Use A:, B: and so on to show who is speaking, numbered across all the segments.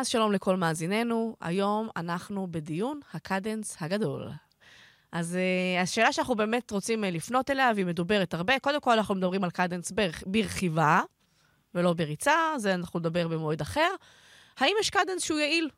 A: אז שלום לכל מאזיננו, היום אנחנו בדיון הקדנס הגדול. אז uh, השאלה שאנחנו באמת רוצים uh, לפנות אליה, והיא מדוברת הרבה, קודם כל אנחנו מדברים על קדנס ברכיבה, ולא בריצה, זה אנחנו נדבר במועד אחר. האם יש קדנס שהוא יעיל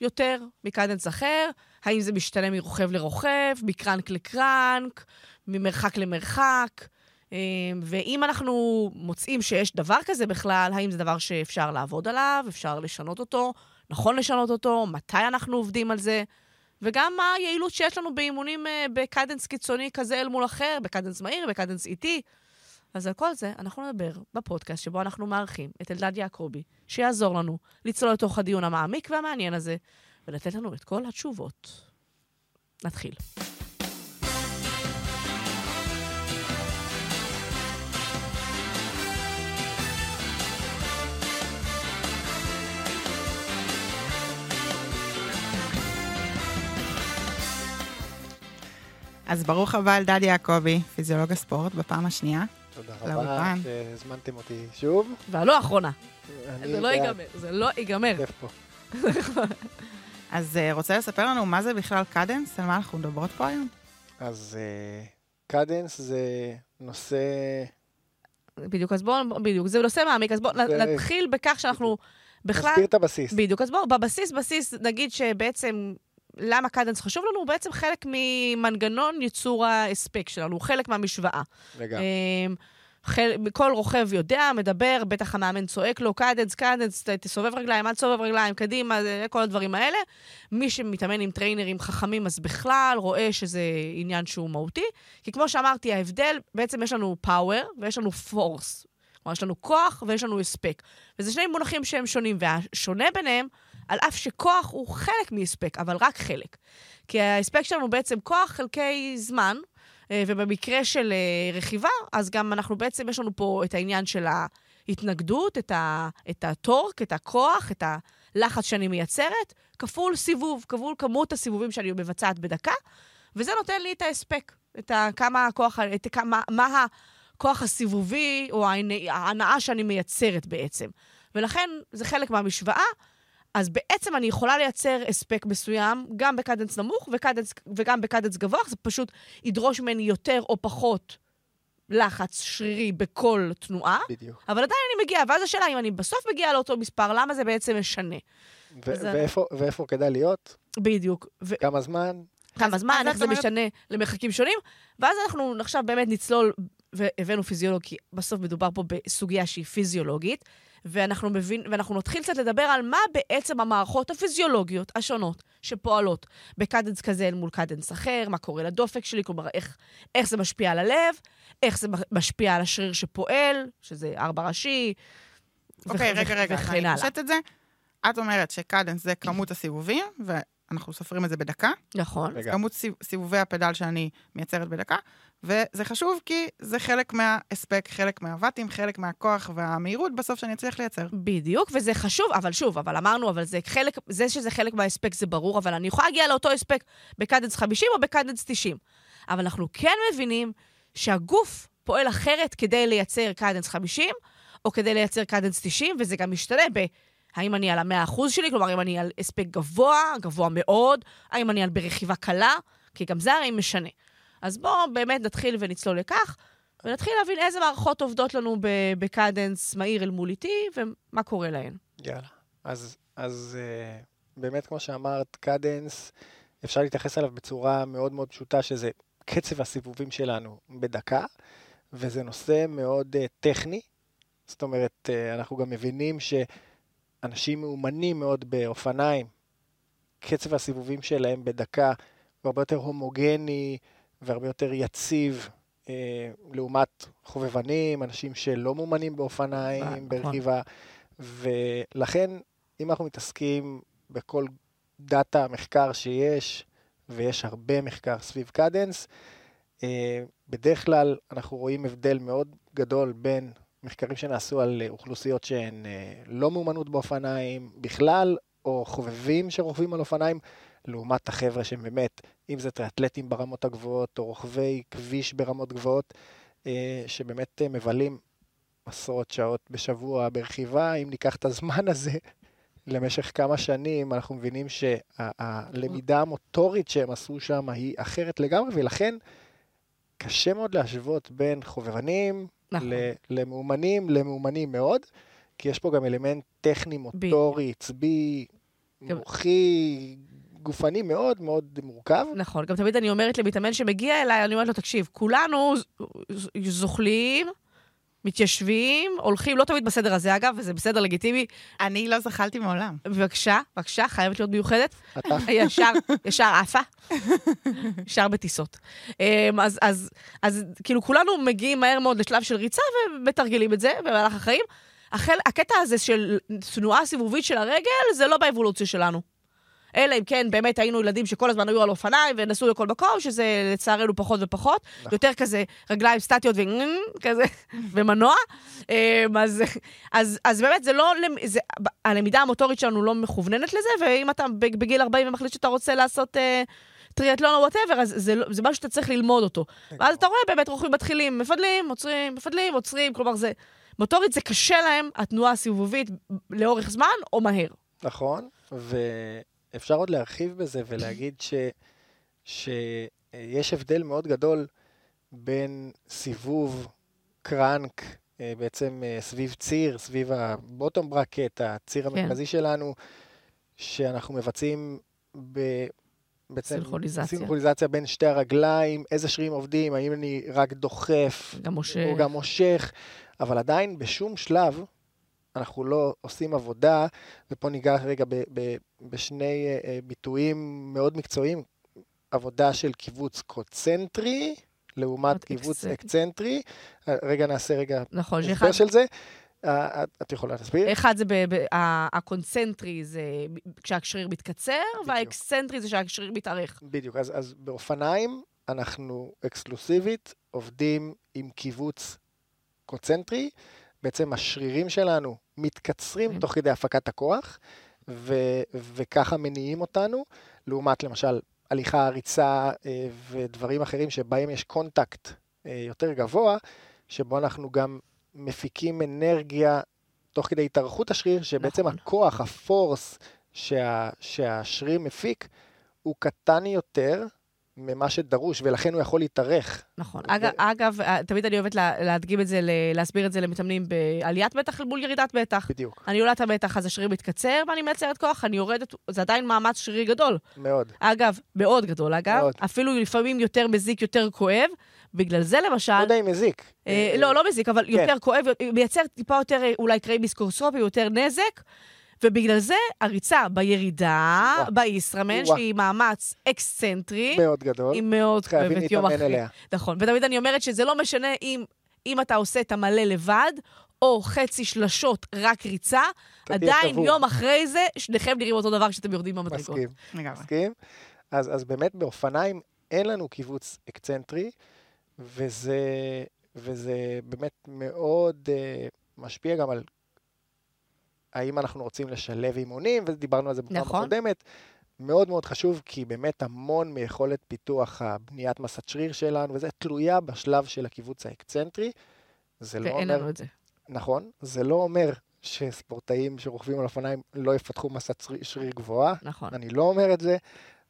A: יותר מקדנס אחר? האם זה משתנה מרוכב לרוכב, מקרנק לקרנק, ממרחק למרחק? אמ, ואם אנחנו מוצאים שיש דבר כזה בכלל, האם זה דבר שאפשר לעבוד עליו, אפשר לשנות אותו, נכון לשנות אותו, מתי אנחנו עובדים על זה, וגם מה היעילות שיש לנו באימונים אה, בקדנס קיצוני כזה אל מול אחר, בקדנס מהיר, בקדנס איטי. אז על כל זה אנחנו נדבר בפודקאסט שבו אנחנו מארחים את אלדד יעקבי, שיעזור לנו לצלול לתוך הדיון המעמיק והמעניין הזה, ולתת לנו את כל התשובות. נתחיל.
B: אז ברוך הבא אלדד יעקבי, פיזיולוג הספורט, בפעם השנייה.
C: תודה רבה שהזמנתם אותי שוב.
A: והלא האחרונה. זה לא ייגמר, זה לא ייגמר.
B: אז uh, רוצה לספר לנו מה זה בכלל קדנס? על מה אנחנו מדברות פה היום?
C: אז uh, קדנס זה נושא...
A: בדיוק, אז בואו, בדיוק, זה נושא מעמיק, אז בואו נתחיל בכך שאנחנו בכלל...
C: נסביר את הבסיס.
A: בדיוק, אז בואו, בבסיס, בסיס, נגיד שבעצם למה cadence חשוב לנו? הוא בעצם חלק ממנגנון ייצור ההספק שלנו, הוא חלק מהמשוואה.
C: לגמרי.
A: אמ, חל... כל רוכב יודע, מדבר, בטח המאמן צועק לו, cadence, cadence, תסובב רגליים, אל תסובב רגליים, קדימה, כל הדברים האלה. מי שמתאמן עם טריינרים חכמים, אז בכלל רואה שזה עניין שהוא מהותי. כי כמו שאמרתי, ההבדל, בעצם יש לנו power ויש לנו force. כלומר, יש לנו כוח ויש לנו הספק. וזה שני מונחים שהם שונים, והשונה ביניהם, על אף שכוח הוא חלק מהספק, אבל רק חלק. כי ההספק שלנו בעצם כוח חלקי זמן, אה, ובמקרה של אה, רכיבה, אז גם אנחנו בעצם, יש לנו פה את העניין של ההתנגדות, את, ה, את הטורק, את הכוח, את הלחץ שאני מייצרת, כפול סיבוב, כפול כמות הסיבובים שאני מבצעת בדקה, וזה נותן לי את ההספק, את ה, כמה הכוח, את כמה, מה הכוח הסיבובי, או ההנאה שאני מייצרת בעצם. ולכן זה חלק מהמשוואה. אז בעצם אני יכולה לייצר הספק מסוים, גם בקדנס נמוך וקדנס, וגם בקדנס גבוה, זה פשוט ידרוש ממני יותר או פחות לחץ שרירי בכל תנועה.
C: בדיוק.
A: אבל עדיין אני מגיעה, ואז השאלה אם אני בסוף מגיעה לאותו מספר, למה זה בעצם משנה?
C: ו- ואיפה, ואיפה כדאי להיות?
A: בדיוק.
C: ו- כמה זמן?
A: כמה זמן, איך זה. משנה למרחקים שונים, ואז אנחנו עכשיו באמת נצלול, והבאנו פיזיולוג, כי בסוף מדובר פה בסוגיה שהיא פיזיולוגית. ואנחנו, מבין, ואנחנו נתחיל קצת לדבר על מה בעצם המערכות הפיזיולוגיות השונות שפועלות בקדנס כזה אל מול קדנס אחר, מה קורה לדופק שלי, כלומר, איך, איך זה משפיע על הלב, איך זה משפיע על השריר שפועל, שזה ארבע ראשי,
B: אוקיי, רגע, רגע, אני חושבת את זה. את אומרת שקדנס זה כמות הסיבובים, ואנחנו סופרים את זה בדקה.
A: נכון.
B: כמות סיבובי הפדל שאני מייצרת בדקה, וזה חשוב כי זה חלק מההספק, חלק מהוואטים, חלק מהכוח והמהירות בסוף שאני אצליח לייצר.
A: בדיוק, וזה חשוב, אבל שוב, אבל אמרנו, אבל זה חלק, זה שזה חלק מההספק זה ברור, אבל אני יכולה להגיע לאותו הספק בקדנס 50 או בקדנס 90. אבל אנחנו כן מבינים שהגוף פועל אחרת כדי לייצר קדנס 50, או כדי לייצר קדנס 90, וזה גם משתנה ב... האם אני על ה-100% שלי, כלומר, האם אני על הספק גבוה, גבוה מאוד, האם אני על ברכיבה קלה, כי גם זה הרי משנה. אז בואו באמת נתחיל ונצלול לכך, ונתחיל להבין איזה מערכות עובדות לנו בקדנס מהיר אל מול איטי, ומה קורה להן.
C: יאללה. אז, אז uh, באמת, כמו שאמרת, קדנס, אפשר להתייחס אליו בצורה מאוד מאוד פשוטה, שזה קצב הסיבובים שלנו בדקה, וזה נושא מאוד uh, טכני. זאת אומרת, uh, אנחנו גם מבינים שאנשים מאומנים מאוד באופניים, קצב הסיבובים שלהם בדקה הוא הרבה יותר הומוגני, והרבה יותר יציב אה, לעומת חובבנים, אנשים שלא מאומנים באופניים, נכון. ברכיבה, ולכן אם אנחנו מתעסקים בכל דאטה מחקר שיש, ויש הרבה מחקר סביב קדנס, אה, בדרך כלל אנחנו רואים הבדל מאוד גדול בין מחקרים שנעשו על אוכלוסיות שהן אה, לא מאומנות באופניים בכלל, או חובבים שרוכבים על אופניים, לעומת החבר'ה שהם באמת, אם זה טריאטלטים ברמות הגבוהות, או רוכבי כביש ברמות גבוהות, אה, שבאמת אה, מבלים עשרות שעות בשבוע ברכיבה, אם ניקח את הזמן הזה למשך כמה שנים אנחנו מבינים שהלמידה המוטורית שהם עשו שם היא אחרת לגמרי, ולכן קשה מאוד להשוות בין חובבנים
A: נכון.
C: ל- למאומנים למאומנים מאוד, כי יש פה גם אלמנט טכני, מוטורי, עצבי, מוחי, גופני מאוד מאוד מורכב.
A: נכון, גם תמיד אני אומרת למתאמן שמגיע אליי, אני אומרת לו, תקשיב, כולנו ז- ז- זוחלים, מתיישבים, הולכים, לא תמיד בסדר הזה אגב, וזה בסדר לגיטימי.
B: אני לא זחלתי מעולם.
A: בבקשה, בבקשה, חייבת להיות מיוחדת.
C: אתה
A: ישר, ישר עפה, ישר בטיסות. אמ, אז, אז, אז כאילו כולנו מגיעים מהר מאוד לשלב של ריצה ומתרגלים את זה במהלך החיים. החל, הקטע הזה של תנועה סיבובית של הרגל, זה לא באבולוציה שלנו. אלא אם כן, באמת היינו ילדים שכל הזמן היו על אופניים ונסעו לכל מקום, שזה לצערנו פחות ופחות.
C: נכון.
A: יותר כזה רגליים סטטיות וכזה, ומנוע. אמ, אז, אז, אז באמת, זה לא, זה, הלמידה המוטורית שלנו לא מכווננת לזה, ואם אתה בג- בגיל 40 ומחליט שאתה רוצה לעשות אה, טריאטלון או whatever, אז זה, לא- זה משהו שאתה צריך ללמוד אותו. ואז אתה רואה באמת רוכבים מתחילים, מפדלים, עוצרים, מפדלים, עוצרים, כלומר זה... מוטורית זה קשה להם, התנועה הסיבובית, לאורך זמן או מהר.
C: נכון, ואפשר עוד להרחיב בזה ולהגיד ש... שיש הבדל מאוד גדול בין סיבוב קרנק, אה, בעצם אה, סביב ציר, סביב הבוטום ברקט, הציר
A: כן.
C: המרכזי שלנו, שאנחנו מבצעים ב... בעצם
A: סינכרוניזציה.
C: סינכרוניזציה בין שתי הרגליים, איזה שרירים עובדים, האם אני רק דוחף,
A: גם משה...
C: הוא גם מושך, אבל עדיין בשום שלב אנחנו לא עושים עבודה, ופה ניגע רגע ב, ב, בשני אה, אה, ביטויים מאוד מקצועיים, עבודה של קיבוץ קוצנטרי, לעומת קיבוץ. אקצנטרי. אה, רגע נעשה רגע
A: נכון,
C: הסבר
A: שאחד...
C: של זה. את- יכולה להסביר?
A: אחד זה, הקונצנטרי זה כשהשריר מתקצר,
C: בדיוק.
A: והאקסצנטרי זה כשהשריר מתארך.
C: בדיוק, אז, אז באופניים אנחנו אקסקלוסיבית עובדים עם כיווץ קונצנטרי. בעצם השרירים שלנו מתקצרים. תוך כדי הפקת הכוח, ו- וככה מניעים אותנו, לעומת למשל הליכה, ריצה אה, ודברים אחרים שבהם יש contact אה, יותר גבוה, שבו אנחנו גם מפיקים אנרגיה תוך כדי התארכות השריר, שבעצם
A: נכון.
C: הכוח, הפורס שה- שהשריר מפיק, הוא קטן יותר ממה שדרוש, ולכן הוא יכול להתארך.
A: נכון.
C: ו-
A: אגב, אגב, אה, תמיד אני אוהבת לה- להדגים את זה, להסביר את זה למתאמנים בעליית מתח מול ירידת מתח.
C: בדיוק,
A: אני עולה את המתח, אז השריר מתקצר ואני מייצרת כוח, אני יורדת, זה עדיין מאמץ שרירי גדול.
C: מאוד.
A: אגב, מאוד גדול, אגב.
C: מאוד.
A: אפילו לפעמים יותר מזיק, יותר כואב. בגלל זה למשל...
C: לא יודע אם מזיק.
A: אה, לא, לא מזיק, אבל יותר
C: כן.
A: כואב, מייצר טיפה יותר אה, אולי קרעים ביסקורסקופי, יותר נזק, ובגלל זה הריצה בירידה. בישראמן. שהיא מאמץ אקסצנטרי,
C: מאוד גדול.
A: היא מאוד כואבת יום אחרי.
C: אליה.
A: נכון, ותמיד אני אומרת שזה לא משנה אם, אם אתה עושה את המלא לבד, או חצי שלשות רק ריצה, עדיין
C: שבור.
A: יום אחרי זה, שניכם נראים אותו דבר כשאתם יורדים במדרגות.
C: מסכים. מסכים. אז, אז באמת באופניים אין לנו קיבוץ אקצנטרי, וזה, וזה באמת מאוד uh, משפיע גם על האם אנחנו רוצים לשלב אימונים, ודיברנו על זה בפעם
A: נכון.
C: הקודמת. מאוד מאוד חשוב, כי באמת המון מיכולת פיתוח הבניית מסת שריר שלנו, וזה תלויה בשלב של הקיבוץ האקצנטרי. זה לא
A: ואין
C: אומר,
A: לנו את זה.
C: נכון, זה לא אומר שספורטאים שרוכבים על אופניים לא יפתחו מסת שריר- שריר גבוהה.
A: נכון.
C: אני לא אומר את זה,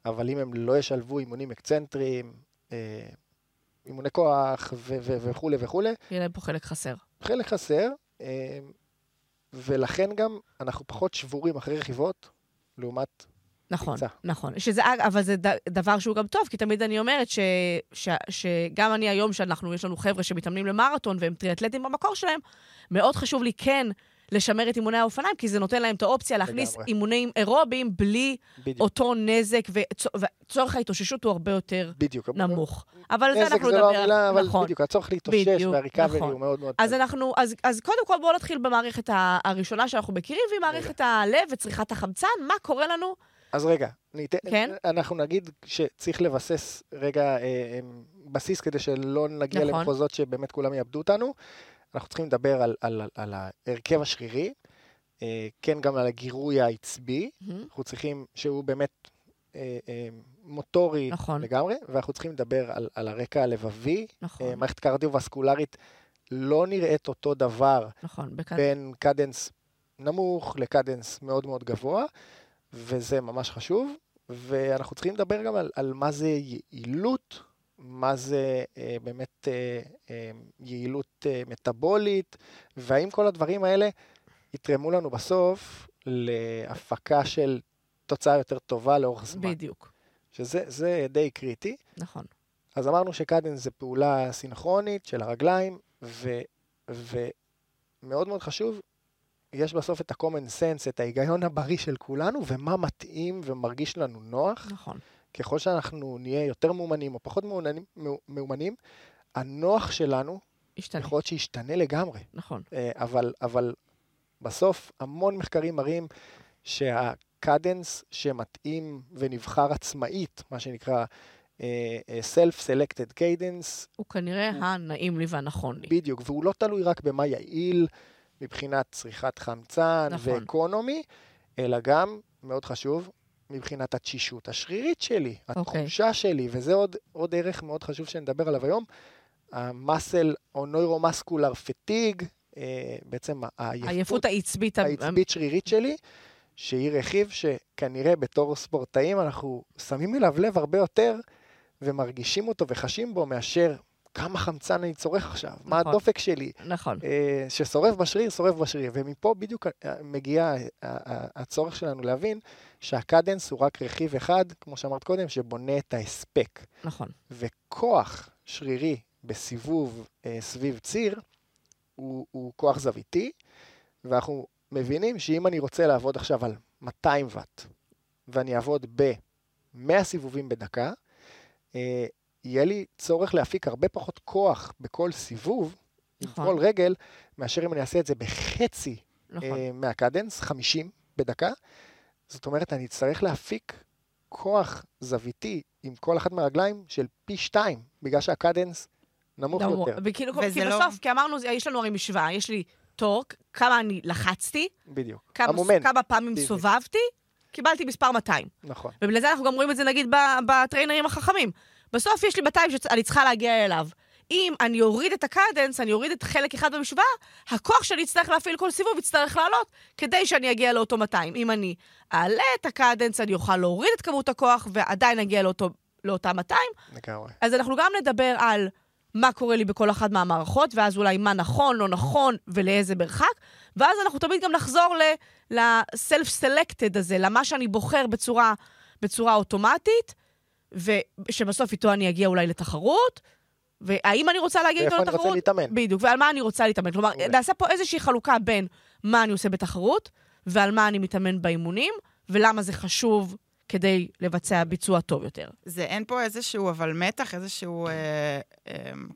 C: אבל אם הם לא ישלבו אימונים אקצנטריים, אה, אימוני כוח וכולי וכולי,
A: יהיה להם פה חלק חסר.
C: חלק חסר, אה, ולכן גם אנחנו פחות שבורים אחרי רכיבות, לעומת...
A: נכון,
C: ריצה.
A: נכון. שזה, אבל זה דבר שהוא גם טוב, כי תמיד אני אומרת ש, ש, שגם אני היום, שאנחנו, יש לנו חבר'ה שמתאמנים למרתון והם טריאטלטים במקור שלהם, מאוד חשוב לי כן לשמר את אימוני האופניים, כי זה נותן להם את האופציה להכניס
C: לגמרי.
A: אימונים אירוביים בלי
C: בדיוק,
A: אותו נזק, וצו- וצורך ההתאוששות הוא הרבה יותר
C: בדיוק.
A: נמוך. אבל על זה
C: נזק
A: אנחנו
C: זה
A: נדבר.
C: לא המילה, אבל
A: נכון.
C: בדיוק, הצורך להתאושש והריקאברי
A: נכון.
C: הוא מאוד מאוד...
A: אז אנחנו, אז, אז קודם כל בואו נתחיל במערכת הראשונה שאנחנו מכירים, והיא מערכת הלב וצריכת החמצן. מה קורה לנו?
C: אז רגע, ניתן,
A: כן?
C: אנחנו נגיד שצריך לבסס רגע אה, אה, בסיס כדי שלא נגיע
A: נכון.
C: למחוזות שבאמת כולם יאבדו אותנו. אנחנו צריכים לדבר על, על, על ההרכב השרירי, אה, כן גם על הגירוי העצבי, אנחנו צריכים, שהוא באמת אה, אה, מוטורי
A: נכון.
C: לגמרי, ואנחנו צריכים לדבר על, על הרקע הלבבי.
A: נכון,
C: אה, מערכת קרדיו-וסקולרית לא נראית אותו דבר
A: נכון. בכ...
C: בין קדנס נמוך לקדנס מאוד מאוד גבוה, וזה ממש חשוב. ואנחנו צריכים לדבר גם על, על מה זה יעילות, מה זה אה, באמת אה, אה, יעילות אה, מטאבולית, והאם כל הדברים האלה יתרמו לנו בסוף להפקה של תוצאה יותר טובה לאורך זמן.
A: בדיוק,
C: שזה די קריטי.
A: נכון.
C: אז אמרנו שקדנס זה פעולה סינכרונית של הרגליים, ו, ומאוד מאוד חשוב, יש בסוף את ה-common sense, את ההיגיון הבריא של כולנו, ומה מתאים ומרגיש לנו נוח.
A: נכון.
C: ככל שאנחנו נהיה יותר מאומנים או פחות מאומנים, מאומנים הנוח שלנו
A: השתנה.
C: יכול להיות שישתנה לגמרי.
A: נכון.
C: אה, אבל, אבל בסוף המון מחקרים מראים שהקדנס שמתאים ונבחר עצמאית, מה שנקרא אה, אה, Self-Selected Cadence,
A: הוא כנראה הנעים לי והנכון לי.
C: בדיוק, והוא לא תלוי רק במה יעיל מבחינת צריכת חמצן
A: נכון.
C: ואקונומי, אלא גם, מאוד חשוב, מבחינת התשישות השרירית שלי,
A: אוקיי.
C: התחושה שלי, וזה עוד, עוד ערך מאוד חשוב שנדבר עליו היום, המסל או נוירומסקולר פטיג, אה, בעצם העייפות
A: העייפות העצבית.
C: העצבית שרירית שלי, שהיא רכיב שכנראה בתור ספורטאים אנחנו שמים אליו לב הרבה יותר ומרגישים אותו וחשים בו מאשר כמה חמצן אני צורך עכשיו, מה
A: נכון.
C: הדופק שלי,
A: נכון.
C: אה, ששורף בשריר, שורף בשריר. ומפה בדיוק אה, מגיע ה- ה- הצורך שלנו להבין שהקדנס הוא רק רכיב אחד, כמו שאמרת קודם, שבונה את ההספק.
A: נכון.
C: וכוח שרירי בסיבוב אה, סביב ציר הוא, הוא כוח זוויתי, ואנחנו מבינים שאם אני רוצה לעבוד עכשיו על 200 ואט, ואני אעבוד ב-100 סיבובים בדקה, אה, יהיה לי צורך להפיק הרבה פחות כוח בכל סיבוב, עם
A: נכון.
C: כל רגל, מאשר אם אני אעשה את זה בחצי
A: נכון.
C: אה, מה-cadence, 50 בדקה. זאת אומרת, אני אצטרך להפיק כוח זוויתי עם כל אחת מהרגליים של פי שתיים, בגלל שה-cadence נמוך
A: נמוך.
C: יותר.
A: וכאילו, כי
B: לא-
A: בסוף, כי אמרנו, יש לנו הרי משוואה, יש לי torque, כמה אני לחצתי,
C: בדיוק.
A: כמה,
C: המומנט,
A: כמה פעמים
C: פיזי.
A: סובבתי, קיבלתי מספר 200.
C: נכון.
A: ובגלל זה אנחנו גם רואים את זה נגיד ב- בטריינרים החכמים. בסוף יש לי 200 שאני צריכה להגיע אליו. אם אני אוריד את הקדנס, אני אוריד את חלק אחד במשוואה, הכוח שאני אצטרך להפעיל כל סיבוב יצטרך לעלות כדי שאני אגיע לאותו 200. אם אני אעלה את הקדנס, אני אוכל להוריד את כמות הכוח ועדיין אגיע לאותו, לאותה 200.
C: לגמרי.
A: אז אנחנו גם נדבר על מה קורה לי בכל אחת מהמערכות, ואז אולי מה נכון, לא נכון, ולאיזה מרחק, ואז אנחנו תמיד גם נחזור ל-self-selected הזה, למה שאני בוחר בצורה, בצורה אוטומטית, ושבסוף איתו אני אגיע אולי לתחרות, והאם אני רוצה להגיע איתו
C: ואיפה אני
A: לתחרות?
C: רוצה להתאמן.
A: בדיוק, ועל מה אני רוצה להתאמן. כלומר. נעשה פה איזושהי חלוקה בין מה אני עושה בתחרות, ועל מה אני מתאמן באימונים, ולמה זה חשוב כדי לבצע ביצוע טוב יותר.
B: זה אין פה איזשהו אבל מתח, איזשהו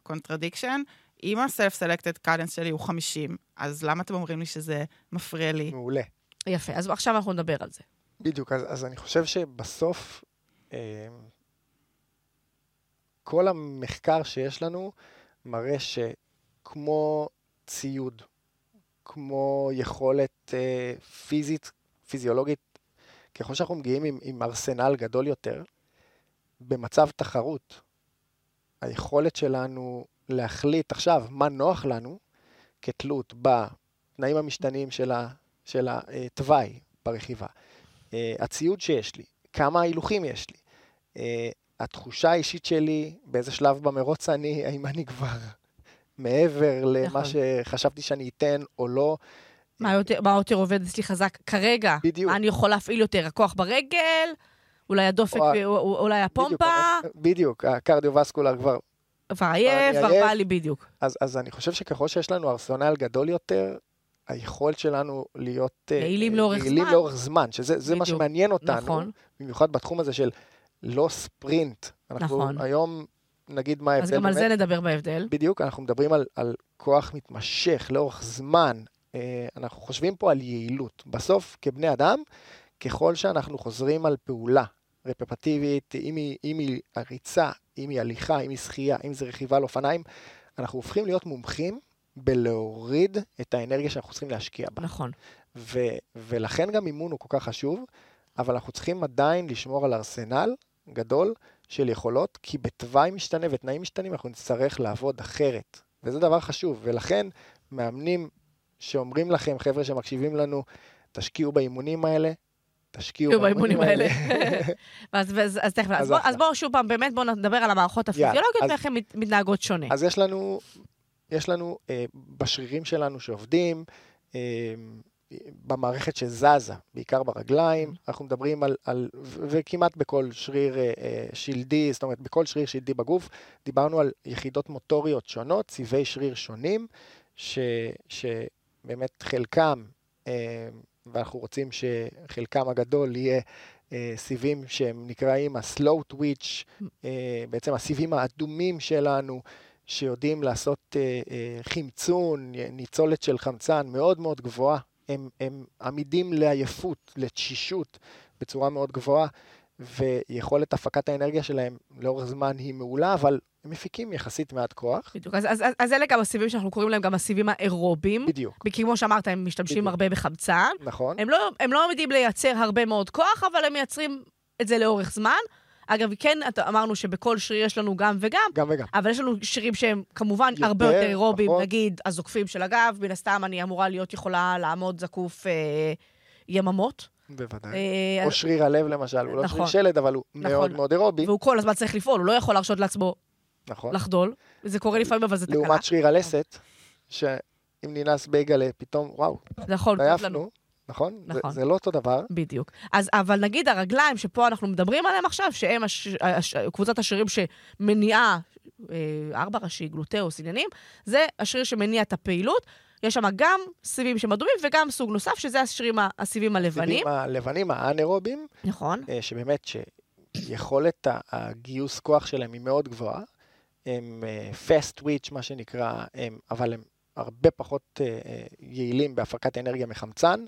B: contradiction. אם ה-self-selected cadence שלי הוא 50, אז למה אתם אומרים לי שזה מפריע לי?
C: מעולה.
A: יפה, אז עכשיו אנחנו נדבר על זה.
C: בדיוק, אז, אז אני חושב שבסוף אה, כל המחקר שיש לנו מראה שכמו ציוד, כמו יכולת אה, פיזית, פיזיולוגית, ככל שאנחנו מגיעים עם, עם ארסנל גדול יותר, במצב תחרות, היכולת שלנו להחליט עכשיו מה נוח לנו, כתלות בתנאים המשתנים של התוואי ברכיבה, אה, הציוד שיש לי, כמה הילוכים יש לי, אה, התחושה האישית שלי, באיזה שלב במרוץ אני, האם אני כבר מעבר למה
A: נכון.
C: שחשבתי שאני אתן או לא.
A: מה יותר, מה יותר עובד אצלי חזק כרגע?
C: בדיוק.
A: מה אני יכול להפעיל יותר? הכוח ברגל? אולי הדופק,
C: או
A: אולי הפומפה?
C: בדיוק, הקרדיו-וסקולר כבר
A: כבר עייף, כבר. בא לי בדיוק.
C: אז, אז אני חושב שככל שיש לנו ארסונל גדול יותר, היכולת שלנו להיות... אה,
A: יעילים לאורך
C: יעילים
A: זמן.
C: לאורך זמן, שזה זה מה. שמעניין אותנו,
A: נכון.
C: במיוחד בתחום הזה של לא ספרינט. אנחנו
A: נכון.
C: היום, נגיד מה ההבדל
A: אז גם על
C: באמת,
A: זה נדבר בהבדל.
C: בדיוק, אנחנו מדברים על, על כוח מתמשך לאורך זמן. אה, אנחנו חושבים פה על יעילות. בסוף, כבני אדם, ככל שאנחנו חוזרים על פעולה רפפטיבית, אם היא, אם היא הריצה, אם היא הליכה, אם היא שחייה, אם זה רכיבה על אופניים, אנחנו הופכים להיות מומחים בלהוריד את האנרגיה שאנחנו צריכים להשקיע בה.
A: נכון.
C: ו, ולכן גם אימון הוא כל כך חשוב, אבל אנחנו צריכים עדיין לשמור על ארסנל גדול של יכולות, כי בתוואי משתנה ותנאים משתנים אנחנו נצטרך לעבוד אחרת. וזה דבר חשוב, ולכן מאמנים שאומרים לכם, חבר'ה שמקשיבים לנו, תשקיעו באימונים האלה, תשקיעו
A: באימונים האלה. אז אז- אז תכף,
C: אז
A: אז בוא- בואו שוב פעם, באמת בואו נדבר על המערכות הפיזיולוגיות ואיך הן מת- מתנהגות שונה.
C: אז יש לנו, יש לנו אה, בשרירים שלנו שעובדים, אה, במערכת שזזה, בעיקר ברגליים, אנחנו מדברים על, על וכמעט בכל שריר אה, אה, שלדי, זאת אומרת, בכל שריר שלדי בגוף, דיברנו על יחידות מוטוריות שונות, צבעי שריר שונים, ש, שבאמת חלקם, אה, ואנחנו רוצים שחלקם הגדול יהיה אה, סיבים שהם נקראים ה-slow twitch, אה, בעצם הסיבים האדומים שלנו, שיודעים לעשות אה, אה, חמצון, ניצולת של חמצן מאוד מאוד גבוהה. הם, הם עמידים לעייפות, לתשישות, בצורה מאוד גבוהה, ויכולת הפקת האנרגיה שלהם לאורך זמן היא מעולה, אבל הם מפיקים יחסית מעט כוח.
A: בדיוק. אז- אז אז- אז אלה גם הסיבים שאנחנו קוראים להם גם הסיבים האירובים.
C: בדיוק,
A: כי כמו שאמרת, הם משתמשים
C: בדיוק.
A: הרבה בחמצן.
C: נכון?
A: הם לא, הם לא עומדים לייצר הרבה מאוד כוח, אבל הם מייצרים את זה לאורך זמן. אגב, כן, אתה- אמרנו שבכל שריר יש לנו גם וגם,
C: גם וגם.
A: אבל יש לנו שירים שהם כמובן
C: יותר,
A: הרבה יותר אירובים,
C: פחות.
A: נגיד הזוקפים של הגב, מן הסתם אני אמורה להיות יכולה לעמוד זקוף אה, יממות.
C: בוודאי.
A: אה,
C: או שריר הלב למשל, הוא לא
A: נכון.
C: שריר שלד, אבל הוא
A: נכון.
C: מאוד מאוד אירובי.
A: והוא כל הזמן צריך לפעול, הוא לא יכול להרשות לעצמו
C: נכון.
A: לחדול. זה קורה לפעמים, אבל זה תקלה.
C: לעומת שריר הלסת, שאם ננס בייגלה, פתאום, וואו,
A: לנו.
C: עייפנו, נכון? זה-
A: נכון.
C: זה לא אותו דבר.
A: בדיוק. אז, אבל נגיד הרגליים שפה אנחנו מדברים עליהם עכשיו, שהם הש, הש, קבוצת השרירים שמניעה אה, ארבע ראשי, גלוטאוס, עניינים, זה השריר שמניע את הפעילות. יש שם גם סיבים שהם אדומים וגם סוג נוסף, שזה השרירים, הסיבים הלבנים.
C: הסיבים הלבנים, האנאירובים,
A: נכון.
C: אה, שבאמת שיכולת הגיוס כוח שלהם היא מאוד גבוהה. הם אה, fast twitch, מה שנקרא, הם, אבל הם הרבה פחות יעילים בהפקת אנרגיה מחמצן.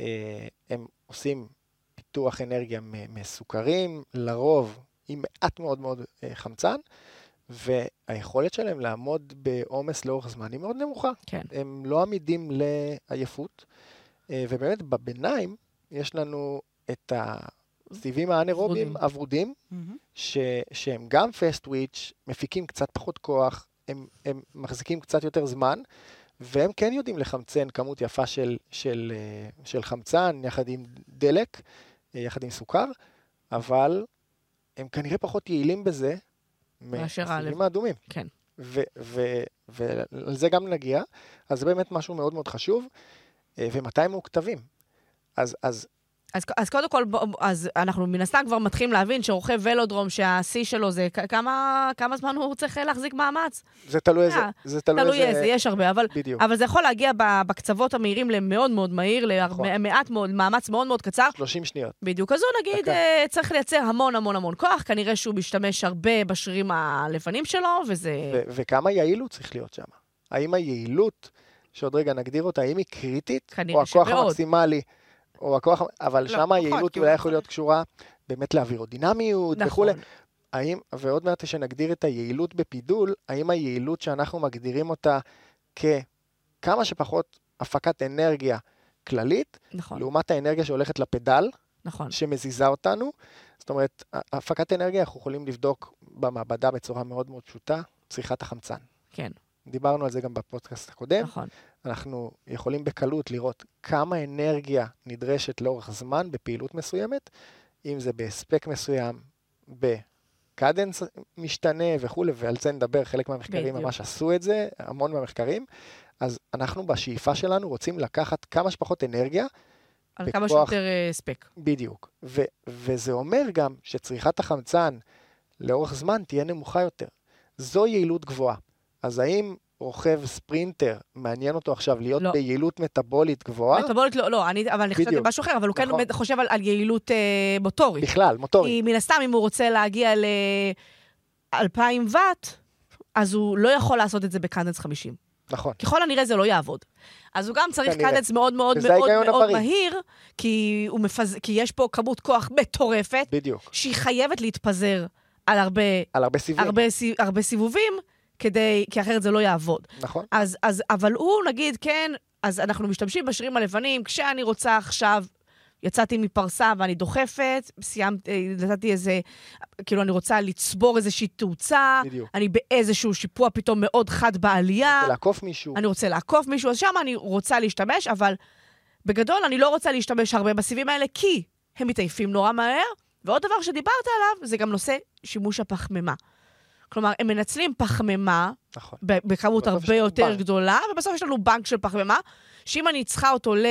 C: אה, הם עושים פיתוח אנרגיה מסוכרים, לרוב עם מעט מאוד מאוד אה, חמצן, והיכולת שלהם לעמוד בעומס לאורך זמן היא מאוד נמוכה.
A: כן.
C: הם לא עמידים לעייפות, אה, ובאמת בביניים יש לנו את הסיבים האנאירובים
A: ורודים.
C: הוורודים. ש, שהם גם fast twitch, מפיקים קצת פחות כוח, הם, הם מחזיקים קצת יותר זמן, והם כן יודעים לחמצן כמות יפה של, של, אה, של חמצן, יחד עם דלק, אה, יחד עם סוכר, אבל הם כנראה פחות יעילים בזה מהסיבים. האדומים.
A: כן.
C: ועל זה גם נגיע, אז זה באמת משהו מאוד מאוד חשוב, אה, ומתי הם מוכתבים. אז, אז
A: אז, אז קודם כל, אז אנחנו מן הסתם כבר מתחילים להבין שרוכב ולודרום, שהשיא שלו זה כמה, כמה זמן הוא צריך להחזיק מאמץ.
C: זה תלוי איזה,
A: אה,
C: זה תלוי,
A: תלוי איזה, יש הרבה, אבל
C: בדיוק,
A: אבל זה יכול להגיע בקצוות המהירים למאוד מאוד מהיר,
C: נכון.
A: למעט מאוד, מאמץ מאוד מאוד קצר.
C: 30 שניות.
A: בדיוק. אז הוא נגיד
C: דקה.
A: אה, צריך לייצר המון המון המון כוח, כנראה שהוא משתמש הרבה בשרירים הלבנים שלו, וזה...
C: ו- וכמה יעילות צריך להיות שם? האם היעילות, שעוד רגע נגדיר אותה, האם היא קריטית?
A: כנראה
C: או הכוח
A: שמאוד.
C: המקסימלי, או הכוח, אבל
B: לא,
C: שם היעילות
B: הוא
C: אולי
B: יכול-
C: יכול להיות קשורה באמת לאווירודינמיות
A: נכון.
C: וכולי. האם, ועוד מעט שנגדיר את היעילות בפידול, האם היעילות שאנחנו מגדירים אותה ככמה שפחות הפקת אנרגיה כללית,
A: נכון,
C: לעומת האנרגיה שהולכת לפדל,
A: נכון.
C: שמזיזה אותנו. זאת אומרת, הפקת אנרגיה אנחנו יכולים לבדוק במעבדה בצורה מאוד מאוד פשוטה, צריכת החמצן.
A: כן,
C: דיברנו על זה גם בפודקאסט הקודם.
A: נכון.
C: אנחנו יכולים בקלות לראות כמה אנרגיה נדרשת לאורך זמן בפעילות מסוימת, אם זה בהספק מסוים, בקדנס משתנה וכולי, ועל זה נדבר, חלק מהמחקרים
A: בדיוק.
C: ממש עשו את זה, המון מהמחקרים. אז אנחנו בשאיפה שלנו רוצים לקחת כמה שפחות אנרגיה,
A: על כמה
C: בכוח-
A: שיותר אה, הספק.
C: בדיוק. ו- וזה אומר גם שצריכת החמצן לאורך זמן תהיה נמוכה יותר. זו יעילות גבוהה. אז האם רוכב ספרינטר, מעניין אותו עכשיו להיות
A: לא.
C: ביעילות מטאבולית גבוהה?
A: מטאבולית לא, לא, אני, אבל אני חושבת
C: בדיוק.
A: משהו אחר, אבל הוא כן
C: נכון.
A: חושב על, על יעילות אה, מוטורית.
C: בכלל, מוטורית.
A: מן הסתם, אם הוא רוצה להגיע ל-2,000 ואט, אז הוא לא יכול לעשות את זה בקנדנס 50.
C: נכון.
A: ככל הנראה זה לא יעבוד. אז הוא גם צריך. קנדנס מאוד מאוד מאוד מאוד
C: הבריא.
A: מהיר, כי, מפז... כי יש פה כמות כוח מטורפת,
C: בדיוק.
A: שהיא חייבת להתפזר על הרבה,
C: על הרבה סיבים.
A: הרבה, הרבה סיבובים, כדי, כי אחרת זה לא יעבוד.
C: נכון.
A: אז, אז, אבל הוא, נגיד, כן, אז אנחנו משתמשים בשרירים הלבנים, כשאני רוצה עכשיו יצאתי מפרסה ואני דוחפת, סיימתי, נתתי איזה, כאילו, אני רוצה לצבור איזושהי תאוצה,
C: בדיוק.
A: אני באיזשהו שיפוע פתאום מאוד חד בעלייה,
C: רוצה לעקוף מישהו.
A: אני רוצה לעקוף מישהו, אז שם אני רוצה להשתמש, אבל בגדול אני לא רוצה להשתמש הרבה בסיבים האלה, כי הם מתעייפים נורא מהר, ועוד דבר שדיברת עליו, זה גם נושא שימוש הפחמימה. כלומר, הם מנצלים פחמימה
C: נכון.
A: בכמות הרבה יותר
C: בנק.
A: גדולה, ובסוף יש לנו בנק של פחמימה, שאם אני צריכה אותו ל...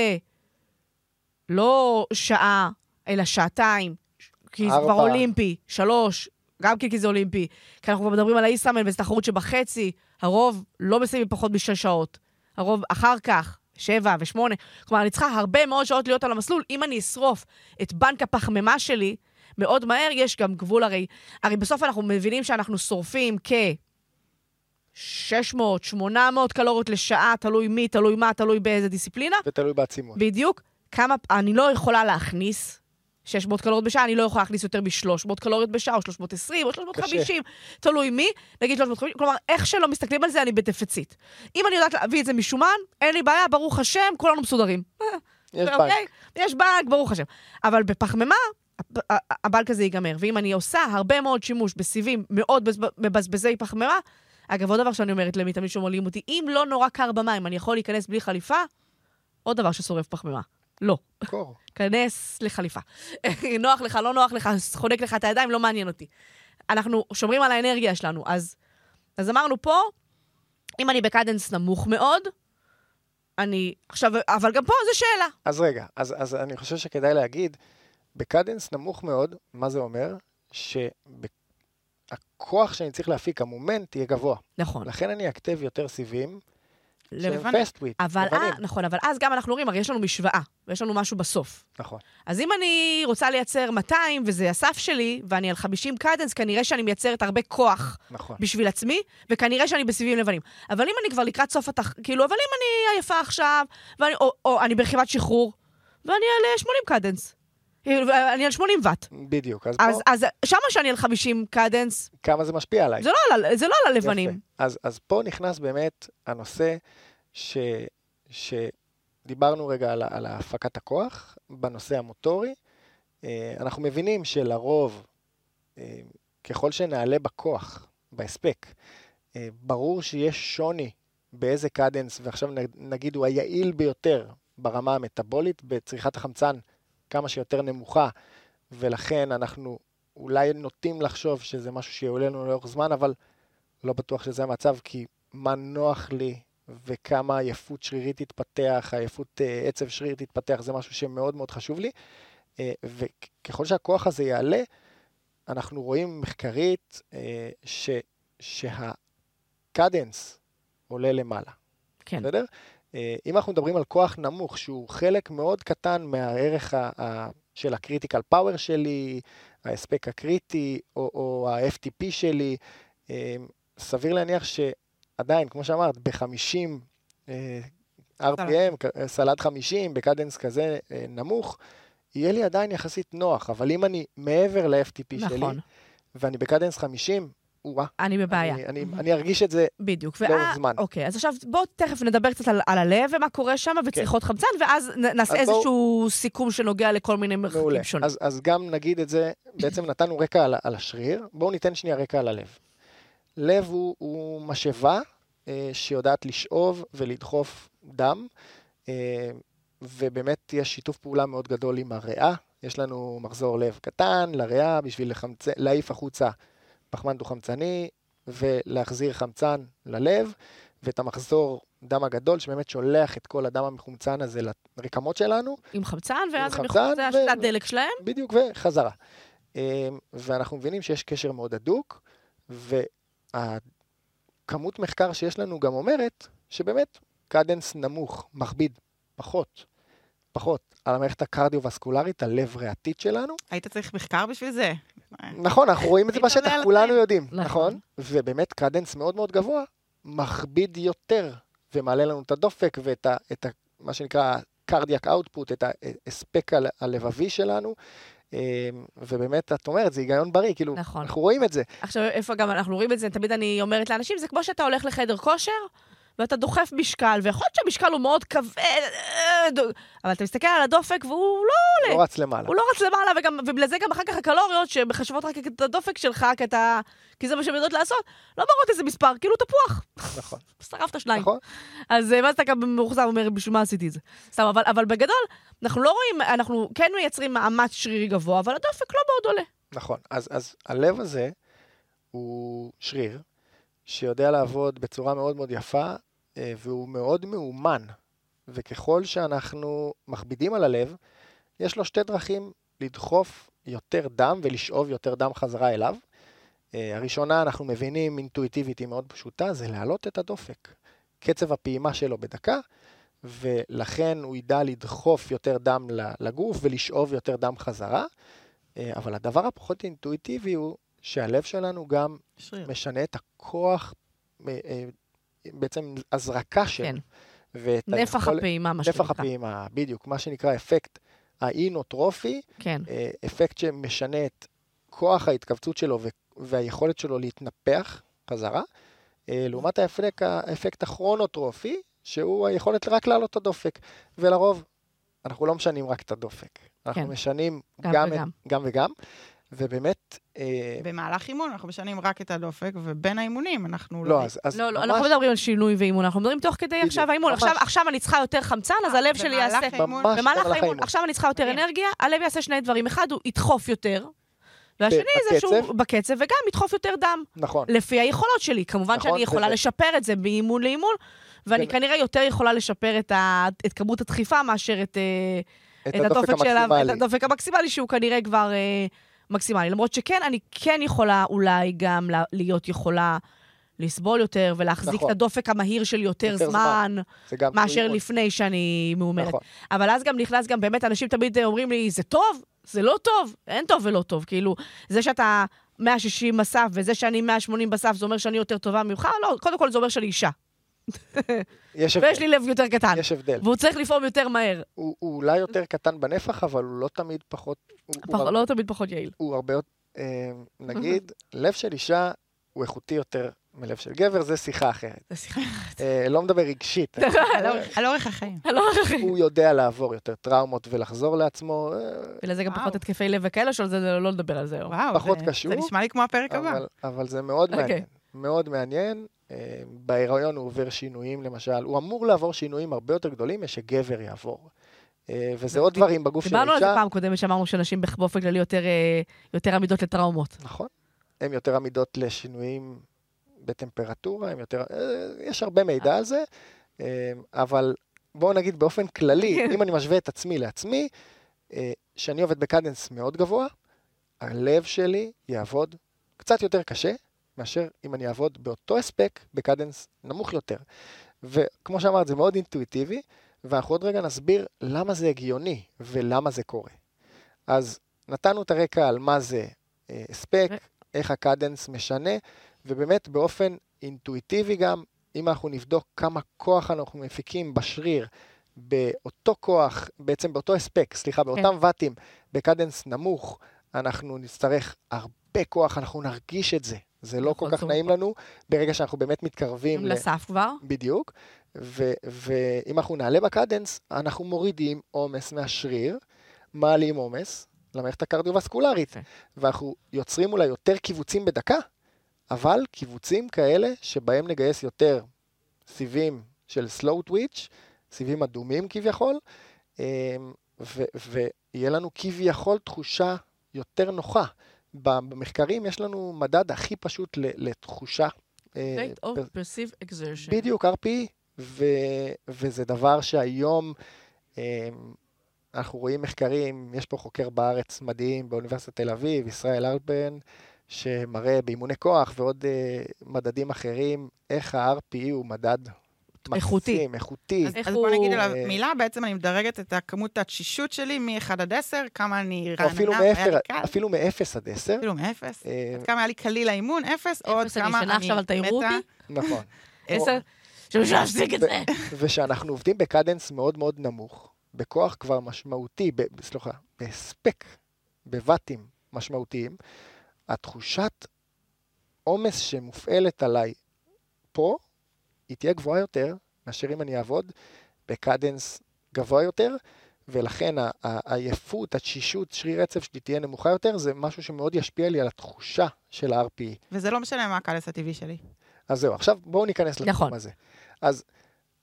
A: לא שעה, אלא שעתיים, כי זה. כבר אולימפי, שלוש, גם כן כי זה אולימפי, כי אנחנו כבר מדברים על האיסטרמן, וזו תחרות שבחצי, הרוב לא מסיימים פחות משש שעות. הרוב אחר כך, שבע ושמונה. כלומר, אני צריכה הרבה מאוד שעות להיות על המסלול. אם אני אשרוף את בנק הפחמימה שלי, מאוד מהר, יש גם גבול הרי. הרי בסוף אנחנו מבינים שאנחנו שורפים כ... 600, 800 קלוריות לשעה, תלוי מי, תלוי מה, תלוי באיזה דיסציפלינה.
C: ותלוי בעצימות.
A: בדיוק. כמה, אני לא יכולה להכניס 600 קלוריות בשעה, אני לא יכולה להכניס יותר מ-300 קלוריות בשעה, או 320, או 350, תלוי מי, נגיד 350, כלומר, איך שלא מסתכלים על זה, אני בדפיציט. אם אני יודעת להביא את זה משומן, אין לי בעיה, ברוך השם, כולנו מסודרים.
C: יש
A: אוקיי?
C: בנק.
A: יש בנק, ברוך השם. אבל בפחמימה, הבנק הזה ייגמר. ואם אני עושה הרבה מאוד שימוש בסיבים מאוד בז- מבזבזי פחמימה, אגב, עוד דבר שאני אומרת למתאמנים שאומרים אותי, אם לא נורא קר במים, אני יכול להיכנס בלי חליפה, עוד דבר ששורף פחמימה. לא.
C: קור.
A: כנס לחליפה. נוח לך, לא נוח לך, חונק לך את הידיים, לא מעניין אותי. אנחנו שומרים על האנרגיה שלנו. אז, אז אמרנו פה, אם אני ב-cadence נמוך מאוד, אני... עכשיו, אבל גם פה זו שאלה.
C: אז רגע, אז, אז אני חושב שכדאי להגיד, ב-cadence נמוך מאוד, מה זה אומר? שהכוח שאני צריך להפיק, המומנט, יהיה גבוה.
A: נכון.
C: לכן אני אכתב יותר סיבים שהם white,
A: אבל,
C: לבנים.
A: אה, נכון, אבל אז גם אנחנו רואים, הרי יש לנו משוואה, ויש לנו משהו בסוף.
C: נכון.
A: אז אם אני רוצה לייצר 200, וזה הסף שלי, ואני על 50 קדנס, כנראה שאני מייצרת הרבה כוח
C: נכון.
A: בשביל עצמי, וכנראה שאני בסיבים לבנים. אבל אם אני כבר לקראת סוף התח... כאילו, אבל אם אני עייפה עכשיו, ואני, או, או אני ברכיבת שחרור, ואני על אה, 80 קדנס. כאילו, אני על 80 ואט.
C: בדיוק. אז,
A: אז,
C: פה,
A: אז שמה שאני על 50 קדנס,
C: כמה זה משפיע עליי?
A: זה לא על, זה לא על הלבנים.
C: יפה. אז, אז פה נכנס באמת הנושא ש, שדיברנו רגע על, על הפקת הכוח בנושא המוטורי. אה, אנחנו מבינים שלרוב, אה, ככל שנעלה בכוח, בהספק, אה, ברור שיש שוני באיזה קדנס, ועכשיו נגיד הוא היעיל ביותר ברמה המטבולית, בצריכת החמצן כמה שיותר נמוכה, ולכן אנחנו אולי נוטים לחשוב שזה משהו שיעולה לנו לאורך זמן, אבל לא בטוח שזה המצב, כי מה נוח לי וכמה עייפות שרירית תתפתח, עייפות אה, עצב שריר תתפתח, זה משהו שמאוד מאוד חשוב לי. אה, וככל שהכוח הזה יעלה, אנחנו רואים מחקרית אה, ש, שה cadence עולה למעלה,
A: כן.
C: בסדר? אה, אם אנחנו מדברים על כוח נמוך, שהוא חלק מאוד קטן מהערך ה, ה, של ה critical power שלי, ההספק הקריטי, או, או ה-FTP שלי, אה, סביר להניח שעדיין, כמו שאמרת, ב-50 אה, RPM, סלד 50, בקדנס כזה אה, נמוך, יהיה לי עדיין יחסית נוח, אבל אם אני מעבר ל-FTP שלי,
A: נכון.
C: ואני בקדנס 50, וואה,
A: אני בבעיה.
C: אני, אני, אני ארגיש את זה
A: בדיוק.
C: לאורך
A: ואה-
C: זמן.
A: אוקיי, אז עכשיו בואו תכף נדבר קצת על, על הלב ומה קורה שם, וצריכות חמצן, ואז נעשה
C: כן.
A: איזשהו סיכום שנוגע לכל מיני
C: מעולה.
A: מרחקים שונים.
C: אז, אז גם נגיד את זה, בעצם נתנו רקע על, על השריר, בואו ניתן שנייה רקע על הלב. לב הוא, הוא משאבה אה, שיודעת לשאוב ולדחוף דם, אה, ובאמת יש שיתוף פעולה מאוד גדול עם הריאה. יש לנו מחזור לב קטן לריאה בשביל לחמצ... להעיף החוצה פחמן דו-חמצני ולהחזיר חמצן ללב, ואת המחזור דם הגדול שבאמת שולח את כל הדם המחומצן הזה לרקמות שלנו,
A: עם חמצן, ואז הם
C: חמצן
A: יכולים, זה
C: ו-
A: השתת הדלק שלהם.
C: בדיוק, וחזרה. אמ, ואנחנו מבינים שיש קשר מאוד הדוק, והכמות מחקר שיש לנו גם אומרת שבאמת קדנס נמוך, מכביד, פחות, פחות, על המערכת הקרדיו-וסקולרית, הלב-ריאתית שלנו.
B: היית צריך מחקר בשביל זה?
C: נכון, אנחנו רואים את זה
B: היית
C: בשטח, כולנו. יודעים,
A: נכון.
C: נכון? ובאמת קדנס מאוד מאוד גבוה, מכביד יותר, ומעלה לנו את הדופק ואת ה, את ה, מה שנקרא קרדיאק אאוטפוט, את ההספק ה- הלבבי שלנו. אמ, ובאמת, את אומרת, זה היגיון בריא, כאילו,
A: נכון.
C: אנחנו רואים את זה.
A: עכשיו, איפה גם אנחנו רואים את זה, תמיד אני אומרת לאנשים, זה כמו שאתה הולך לחדר כושר, ואתה דוחף משקל, ויכול להיות שהמשקל הוא מאוד כבד, אה, אבל אתה מסתכל על הדופק והוא לא
C: לא רץ למעלה.
A: הוא לא רץ למעלה, וגם, ובגלל זה גם אחר כך הקלוריות שמחשבות רק את הדופק שלך, כי, אתה, כי זה מה שהן יודעות לעשות, לא מראות איזה מספר, כאילו תפוח.
C: נכון.
A: שרפת שניים.
C: נכון.
A: אז אה, ואז אתה גם מאוכזב, אומר, בשביל מה עשיתי את זה? סתם, אבל, אבל בגדול, אנחנו לא רואים, אנחנו כן מייצרים מאמץ שרירי גבוה, אבל הדופק לא מאוד עולה.
C: נכון. אז, אז הלב הזה הוא שריר שיודע לעבוד בצורה מאוד מאוד יפה, אה, והוא מאוד מאומן. וככל שאנחנו מכבידים על הלב, יש לו שתי דרכים לדחוף יותר דם ולשאוב יותר דם חזרה אליו. אה, הראשונה, אנחנו מבינים אינטואיטיבית, היא מאוד פשוטה, זה להעלות את הדופק. קצב הפעימה שלו בדקה, ולכן הוא ידע לדחוף יותר דם לגוף ולשאוב יותר דם חזרה. אה, אבל הדבר הפחות אינטואיטיבי הוא שהלב שלנו גם
B: שריר.
C: משנה את הכוח, אה, אה, בעצם הזרקה שלו.
A: כן. נפח
C: היכול-
A: הפעימה, מה
C: נפח
A: שנקרא.
C: הפעימה, בדיוק, מה שנקרא אפקט האינוטרופי,
A: כן.
C: אה, אפקט שמשנה את כוח ההתכווצות שלו והיכולת שלו להתנפח חזרה, אה, לעומת האפקט, האפקט הכרונוטרופי, שהוא היכולת רק להעלות את הדופק. ולרוב, אנחנו לא משנים רק את הדופק, אנחנו
A: כן.
C: משנים
A: גם
C: גם,
A: וגם.
C: את, גם וגם, ובאמת, אה,
B: במהלך אימון אנחנו משנים רק את הדופק, ובין האימונים אנחנו
C: לא, אז, אז
A: לא, לא,
C: ממש,
A: אנחנו לא מדברים על שינוי ואימון, אנחנו מדברים תוך כדי
C: בדיוק,
A: עכשיו האימון.
C: ממש.
A: עכשיו, עכשיו אני צריכה יותר חמצן, אז
B: אה,
A: הלב שלי
B: במהלך
A: יעשה...
B: האימון?
C: ממש
A: במהלך האימון, עכשיו אני צריכה יותר
B: מדהים.
A: אנרגיה, הלב יעשה שני דברים. אחד, הוא ידחוף יותר, והשני זה שהוא
C: בקצב.
A: וגם ידחוף יותר דם.
C: נכון,
A: לפי היכולות שלי. כמובן
C: נכון,
A: שאני יכולה
C: וזה-
A: לשפר את זה מאימון לאימון, ואני
C: זה-
A: כנראה יותר יכולה לשפר את, ה... את כמות הדחיפה מאשר את, אה,
C: את
A: את
C: הדופק
A: הדופק שלה, את
C: המקסימלי.
A: הדופק המקסימלי, שהוא כנראה כבר אה, מקסימלי. למרות שכן, אני כן יכולה אולי גם לה- להיות יכולה לסבול יותר ולהחזיק
C: נכון.
A: את הדופק המהיר שלי יותר,
C: יותר
A: זמן,
C: גם
A: מאשר
C: אימון.
A: לפני שאני מאומנת.
C: נכון.
A: אבל אז גם נכנס גם באמת, אנשים תמיד אומרים לי, זה טוב? זה לא טוב. אין טוב ולא טוב. כאילו, זה שאתה 160 מסף וזה שאני 180 בסף, זה אומר שאני יותר טובה ממך? לא, קודם כל זה אומר שאני אישה.
C: יש הבדל.
A: ויש לי לב יותר קטן.
C: יש הבדל.
A: והוא צריך לפעום יותר מהר.
C: הוא, הוא אולי יותר קטן בנפח, אבל הוא לא תמיד פחות... הוא,
A: פח-
C: הוא,
A: לא תמיד פחות יעיל.
C: הוא הרבה יותר... אה, נגיד, לב של אישה הוא איכותי יותר מלב של גבר, זה שיחה אחרת.
A: זה שיחה.
C: אה, לא מדבר רגשית.
B: על אורך- על אורך החיים.
A: לא
C: הוא יודע לעבור יותר טראומות ולחזור לעצמו, אה,
A: ולזה גם. פחות התקפי לב וכאלה, שעל זה לא נדבר על זה.
B: וואו,
C: פחות
B: זה-
C: קשור,
B: זה נשמע לי כמו הפרק הבא.
C: אבל, אבל זה מאוד
A: אוקיי.
C: מעניין. מאוד מעניין. אה, בהיריון הוא עובר שינויים, למשל. הוא אמור לעבור שינויים הרבה יותר גדולים משגבר יעבור. אה, וזה עוד דברים בגוף של
A: דיברנו על זה. פעם קודמת, שאמרנו שנשים באופן כללי יותר, אה, יותר עמידות לטראומות.
C: נכון. הן יותר עמידות לשינויים בטמפרטורה, הם יותר... יש הרבה מידע על זה, אבל בואו נגיד באופן כללי. אם אני משווה את עצמי לעצמי, שאני עובד בקדנס מאוד גבוה, הלב שלי יעבוד קצת יותר קשה, מאשר אם אני אעבוד באותו הספק בקדנס נמוך יותר. וכמו שאמרת, זה מאוד אינטואיטיבי, ואנחנו עוד רגע נסביר למה זה הגיוני ולמה זה קורה. אז נתנו את הרקע על מה זה אה, הספק, איך הקדנס משנה, ובאמת באופן אינטואיטיבי גם, אם אנחנו נבדוק כמה כוח אנחנו מפיקים בשריר, באותו כוח, בעצם באותו הספק, סליחה, באותם ואטים, בקדנס נמוך, אנחנו נצטרך הרבה כוח, אנחנו נרגיש את זה. זה לא כל
A: נכון,
C: כך
A: טוב.
C: נעים לנו ברגע שאנחנו באמת מתקרבים ל...
A: לסף כבר.
C: בדיוק, ו- ואם אנחנו נעלה בקדנס, אנחנו מורידים עומס מהשריר, מעלים עומס למערכת הקרדיו-וסקולרית,
A: יפה.
C: ואנחנו יוצרים אולי יותר קיבוצים בדקה, אבל קיבוצים כאלה שבהם נגייס יותר סיבים של slow twitch, סיבים אדומים כביכול, ו- ויהיה לנו כביכול תחושה יותר נוחה. במחקרים יש לנו מדד הכי פשוט לתחושה. אה,
A: Rate of perceived exertion.
C: בדיוק, RPE, ו, וזה דבר שהיום אמ, אנחנו רואים מחקרים, יש פה חוקר בארץ מדהים באוניברסיטת תל אביב, ישראל אלטברן, שמראה באימוני כוח ועוד אה, מדדים אחרים, איך ה-RPE הוא מדד
A: איכותי.
C: מקסים, איכותי.
B: אז, אז בוא נגיד עליו מילה, בעצם אני מדרגת את הכמות התשישות שלי מ-1 עד 10, כמה אני רעננה,
C: אפילו
B: היה לי קל,
C: אפילו מ-0 עד 10.
B: אפילו מאפס.
C: אה,
B: עד כמה היה לי קליל האימון, אפס, או עד
A: אפס, אני
B: כמה
A: ישנה
B: אני
A: עכשיו,
B: מתה.
A: אותי.
C: נכון.
A: עשר, שמישהו יפסיק את זה.
C: ושאנחנו עובדים בקדנס מאוד מאוד נמוך, בכוח כבר משמעותי, סליחה, בהספק, בוואטים משמעותיים, התחושת עומס שמופעלת עליי פה, היא תהיה גבוהה יותר מאשר אם אני אעבוד בקדנס גבוה יותר, ולכן העייפות, התשישות, שריר עצב שלי תהיה נמוכה יותר, זה משהו שמאוד ישפיע לי על התחושה של ה-RPE.
B: וזה לא משנה מה הקדנס הטבעי שלי.
C: אז זהו, עכשיו בואו ניכנס לתחום
A: נכון.
C: הזה. אז,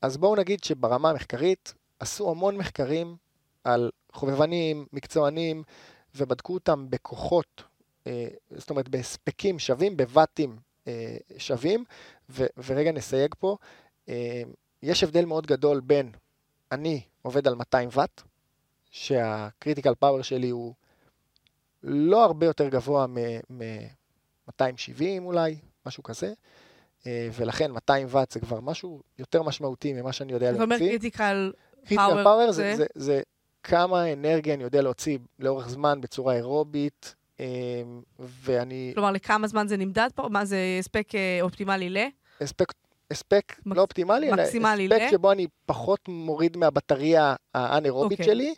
C: אז בואו נגיד שברמה המחקרית עשו המון מחקרים על חובבנים, מקצוענים, ובדקו אותם בכוחות, אה, זאת אומרת בהספקים שווים, בוואטים אה, שווים, ו, ורגע נסייג פה, אה, יש הבדל מאוד גדול בין אני עובד על 200 ואט, שה critical power שלי הוא לא הרבה יותר גבוה מ-270 אולי, משהו כזה, אה, ולכן 200 ואט זה כבר משהו יותר משמעותי ממה שאני יודע
A: זאת אומרת,
C: להוציא.
A: critical
C: critical
A: power זה-
C: זה, זה, זה כמה אנרגיה אני יודע להוציא לאורך זמן בצורה אירובית, ואני...
A: כלומר, לכמה זמן זה נמדד פה? מה זה הספק אה, אופטימלי ל?
C: הספק, הספק
A: מקס-
C: לא אופטימלי, אלא הספק
A: ל?
C: שבו אני פחות מוריד מהבטריה האנאירובית
A: אוקיי.
C: שלי.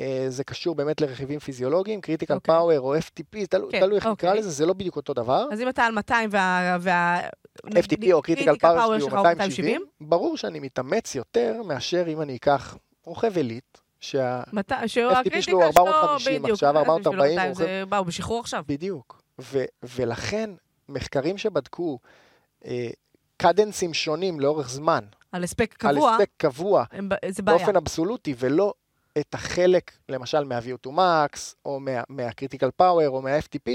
C: אה, זה קשור באמת לרכיבים פיזיולוגיים, critical
A: אוקיי.
C: power או FTP, תלו-
A: כן,
C: תלוי איך נקרא
A: אוקיי.
C: לזה, זה לא בדיוק אותו דבר.
A: אז אם אתה על 200 וה... וה...
C: FTP או critical power שלי הוא
A: שלך
C: 270, ברור שאני מתאמץ יותר מאשר אם אני אקח רוכב עילית, שה...
A: מת-
C: FTP
A: שהקריטיקה
C: שלו הוא 450,
A: בדיוק,
C: עכשיו
A: אה, זה
C: 440,
A: בשבילו
C: הוא
A: 200, זה... הוא בשחרור עכשיו?
C: בדיוק. ו- ולכן, מחקרים שבדקו אה, קדנסים שונים לאורך זמן,
A: על הספק
C: על
A: קבוע,
C: הספק קבוע,
A: הם זה בעיה.
C: באופן אבסולוטי, ולא את החלק, למשל, מה-VO2 Max, או מה- מה-Critical Power, או מה-FTP,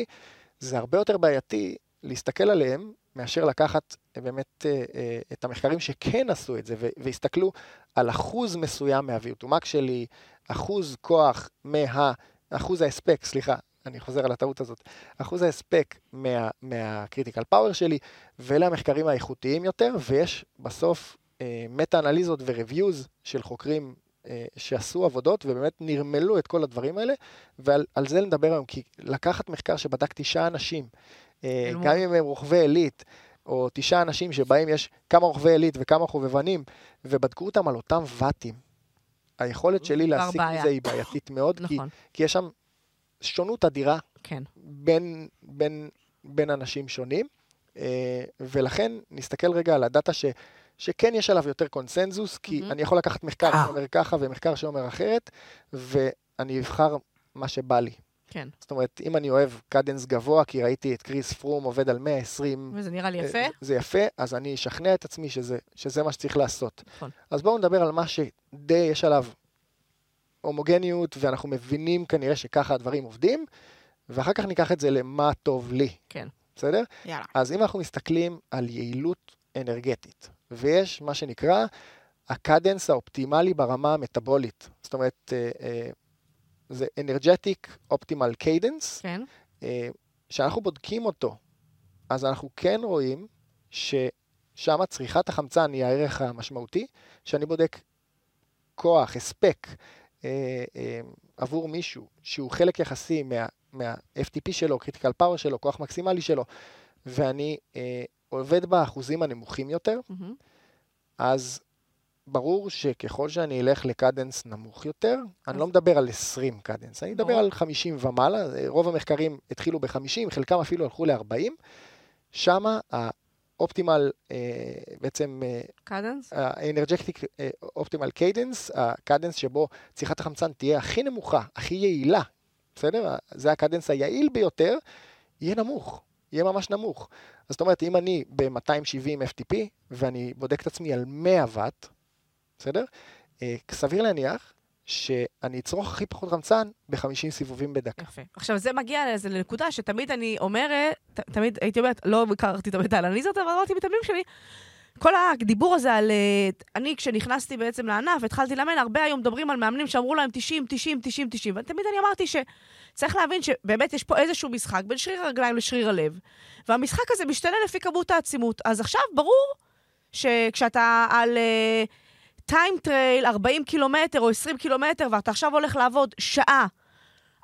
C: זה הרבה יותר בעייתי להסתכל עליהם, מאשר לקחת אה, באמת אה, אה, את המחקרים שכן עשו את זה, והסתכלו על אחוז מסוים מה-VO2 Max שלי, אחוז כוח מה... אחוז ההספק, סליחה, אני חוזר על הטעות הזאת, אחוז ההספק מה, מהקריטיקל פאוור שלי, ואלה המחקרים האיכותיים יותר, ויש בסוף מטה-אנליזות ו-reviews של חוקרים שעשו עבודות ובאמת נרמלו את כל הדברים האלה, ועל על זה נדבר היום, כי לקחת מחקר שבדק תשעה אנשים, גם אם הם רוכבי עילית, או תשעה אנשים שבהם יש כמה רוכבי עילית וכמה חובבנים, ובדקו אותם על אותם ואטים. היכולת שלי להסיק. מזה היא בעייתית מאוד, כי,
A: נכון,
C: כי יש שם שונות אדירה
A: כן.
C: בין, בין, בין אנשים שונים, אה, ולכן נסתכל רגע על הדאטה ש, שכן יש עליו יותר קונסנזוס, כי
A: מהמם.
C: אני יכול לקחת מחקר
A: אה.
C: שאומר ככה ומחקר שאומר אחרת, ואני אבחר מה שבא לי.
A: כן.
C: זאת אומרת, אם אני אוהב קדנס גבוה, כי ראיתי את קריס פרום עובד על 120,
A: וזה נראה לי
C: אה,
A: יפה.
C: זה יפה, אז אני אשכנע את עצמי שזה, שזה מה שצריך לעשות.
A: נכון.
C: אז בואו נדבר על מה שדי יש עליו הומוגניות, ואנחנו מבינים כנראה שככה הדברים עובדים, ואחר כך ניקח את זה למה טוב לי,
A: כן.
C: בסדר?
B: יאללה.
C: אז אם אנחנו מסתכלים על יעילות אנרגטית, ויש מה שנקרא הקדנס האופטימלי ברמה המטבולית, זאת אומרת, אה, אה, זה energetic optimal cadence,
A: כן.
C: אה, כשאנחנו בודקים אותו, אז אנחנו כן רואים ששם צריכת החמצן היא הערך המשמעותי, שאני בודק כוח, הספק, אה, אה, עבור מישהו שהוא חלק יחסי מה, מה-FTP שלו, critical power שלו, כוח מקסימלי שלו, ואני אה, עובד באחוזים הנמוכים יותר,
A: מהמם.
C: אז ברור שככל שאני אלך ל cadence נמוך יותר, אני לא מדבר על 20 cadence, אני מדבר
A: ברור.
C: על 50 ומעלה, רוב המחקרים התחילו ב-50, חלקם אפילו הלכו ל-40, שמה ה optimal, אה, בעצם
A: cadence?
C: ה energetic optimal cadence, ה cadence שבו צריכת החמצן תהיה הכי נמוכה, הכי יעילה, בסדר? זה ה cadence היעיל ביותר, יהיה נמוך, יהיה ממש נמוך. אז זאת אומרת, אם אני ב-270 FTP ואני בודק את עצמי על 100 ואט, בסדר? אה, סביר להניח שאני אצרוך הכי פחות חמצן ב-50 סיבובים בדקה.
A: יפה. עכשיו, זה מגיע לאיזה נקודה שתמיד אני אומרת, ת, תמיד הייתי אומרת, לא הכרתי את המטה-אנליזות, אבל אמרתי מתאמנים שלי, כל הדיבור הזה על... אה, אני, כשנכנסתי בעצם לענף, התחלתי לאמן, הרבה היום מדברים על מאמנים שאמרו להם 90, 90, 90, 90. ותמיד אני אמרתי שצריך להבין שבאמת יש פה איזשהו משחק בין שריר הרגליים לשריר הלב, והמשחק הזה משתנה לפי כמות העצימות. אז עכשיו ברור שכשאתה על time trial 40 קילומטר או 20 קילומטר, ואתה עכשיו הולך לעבוד שעה,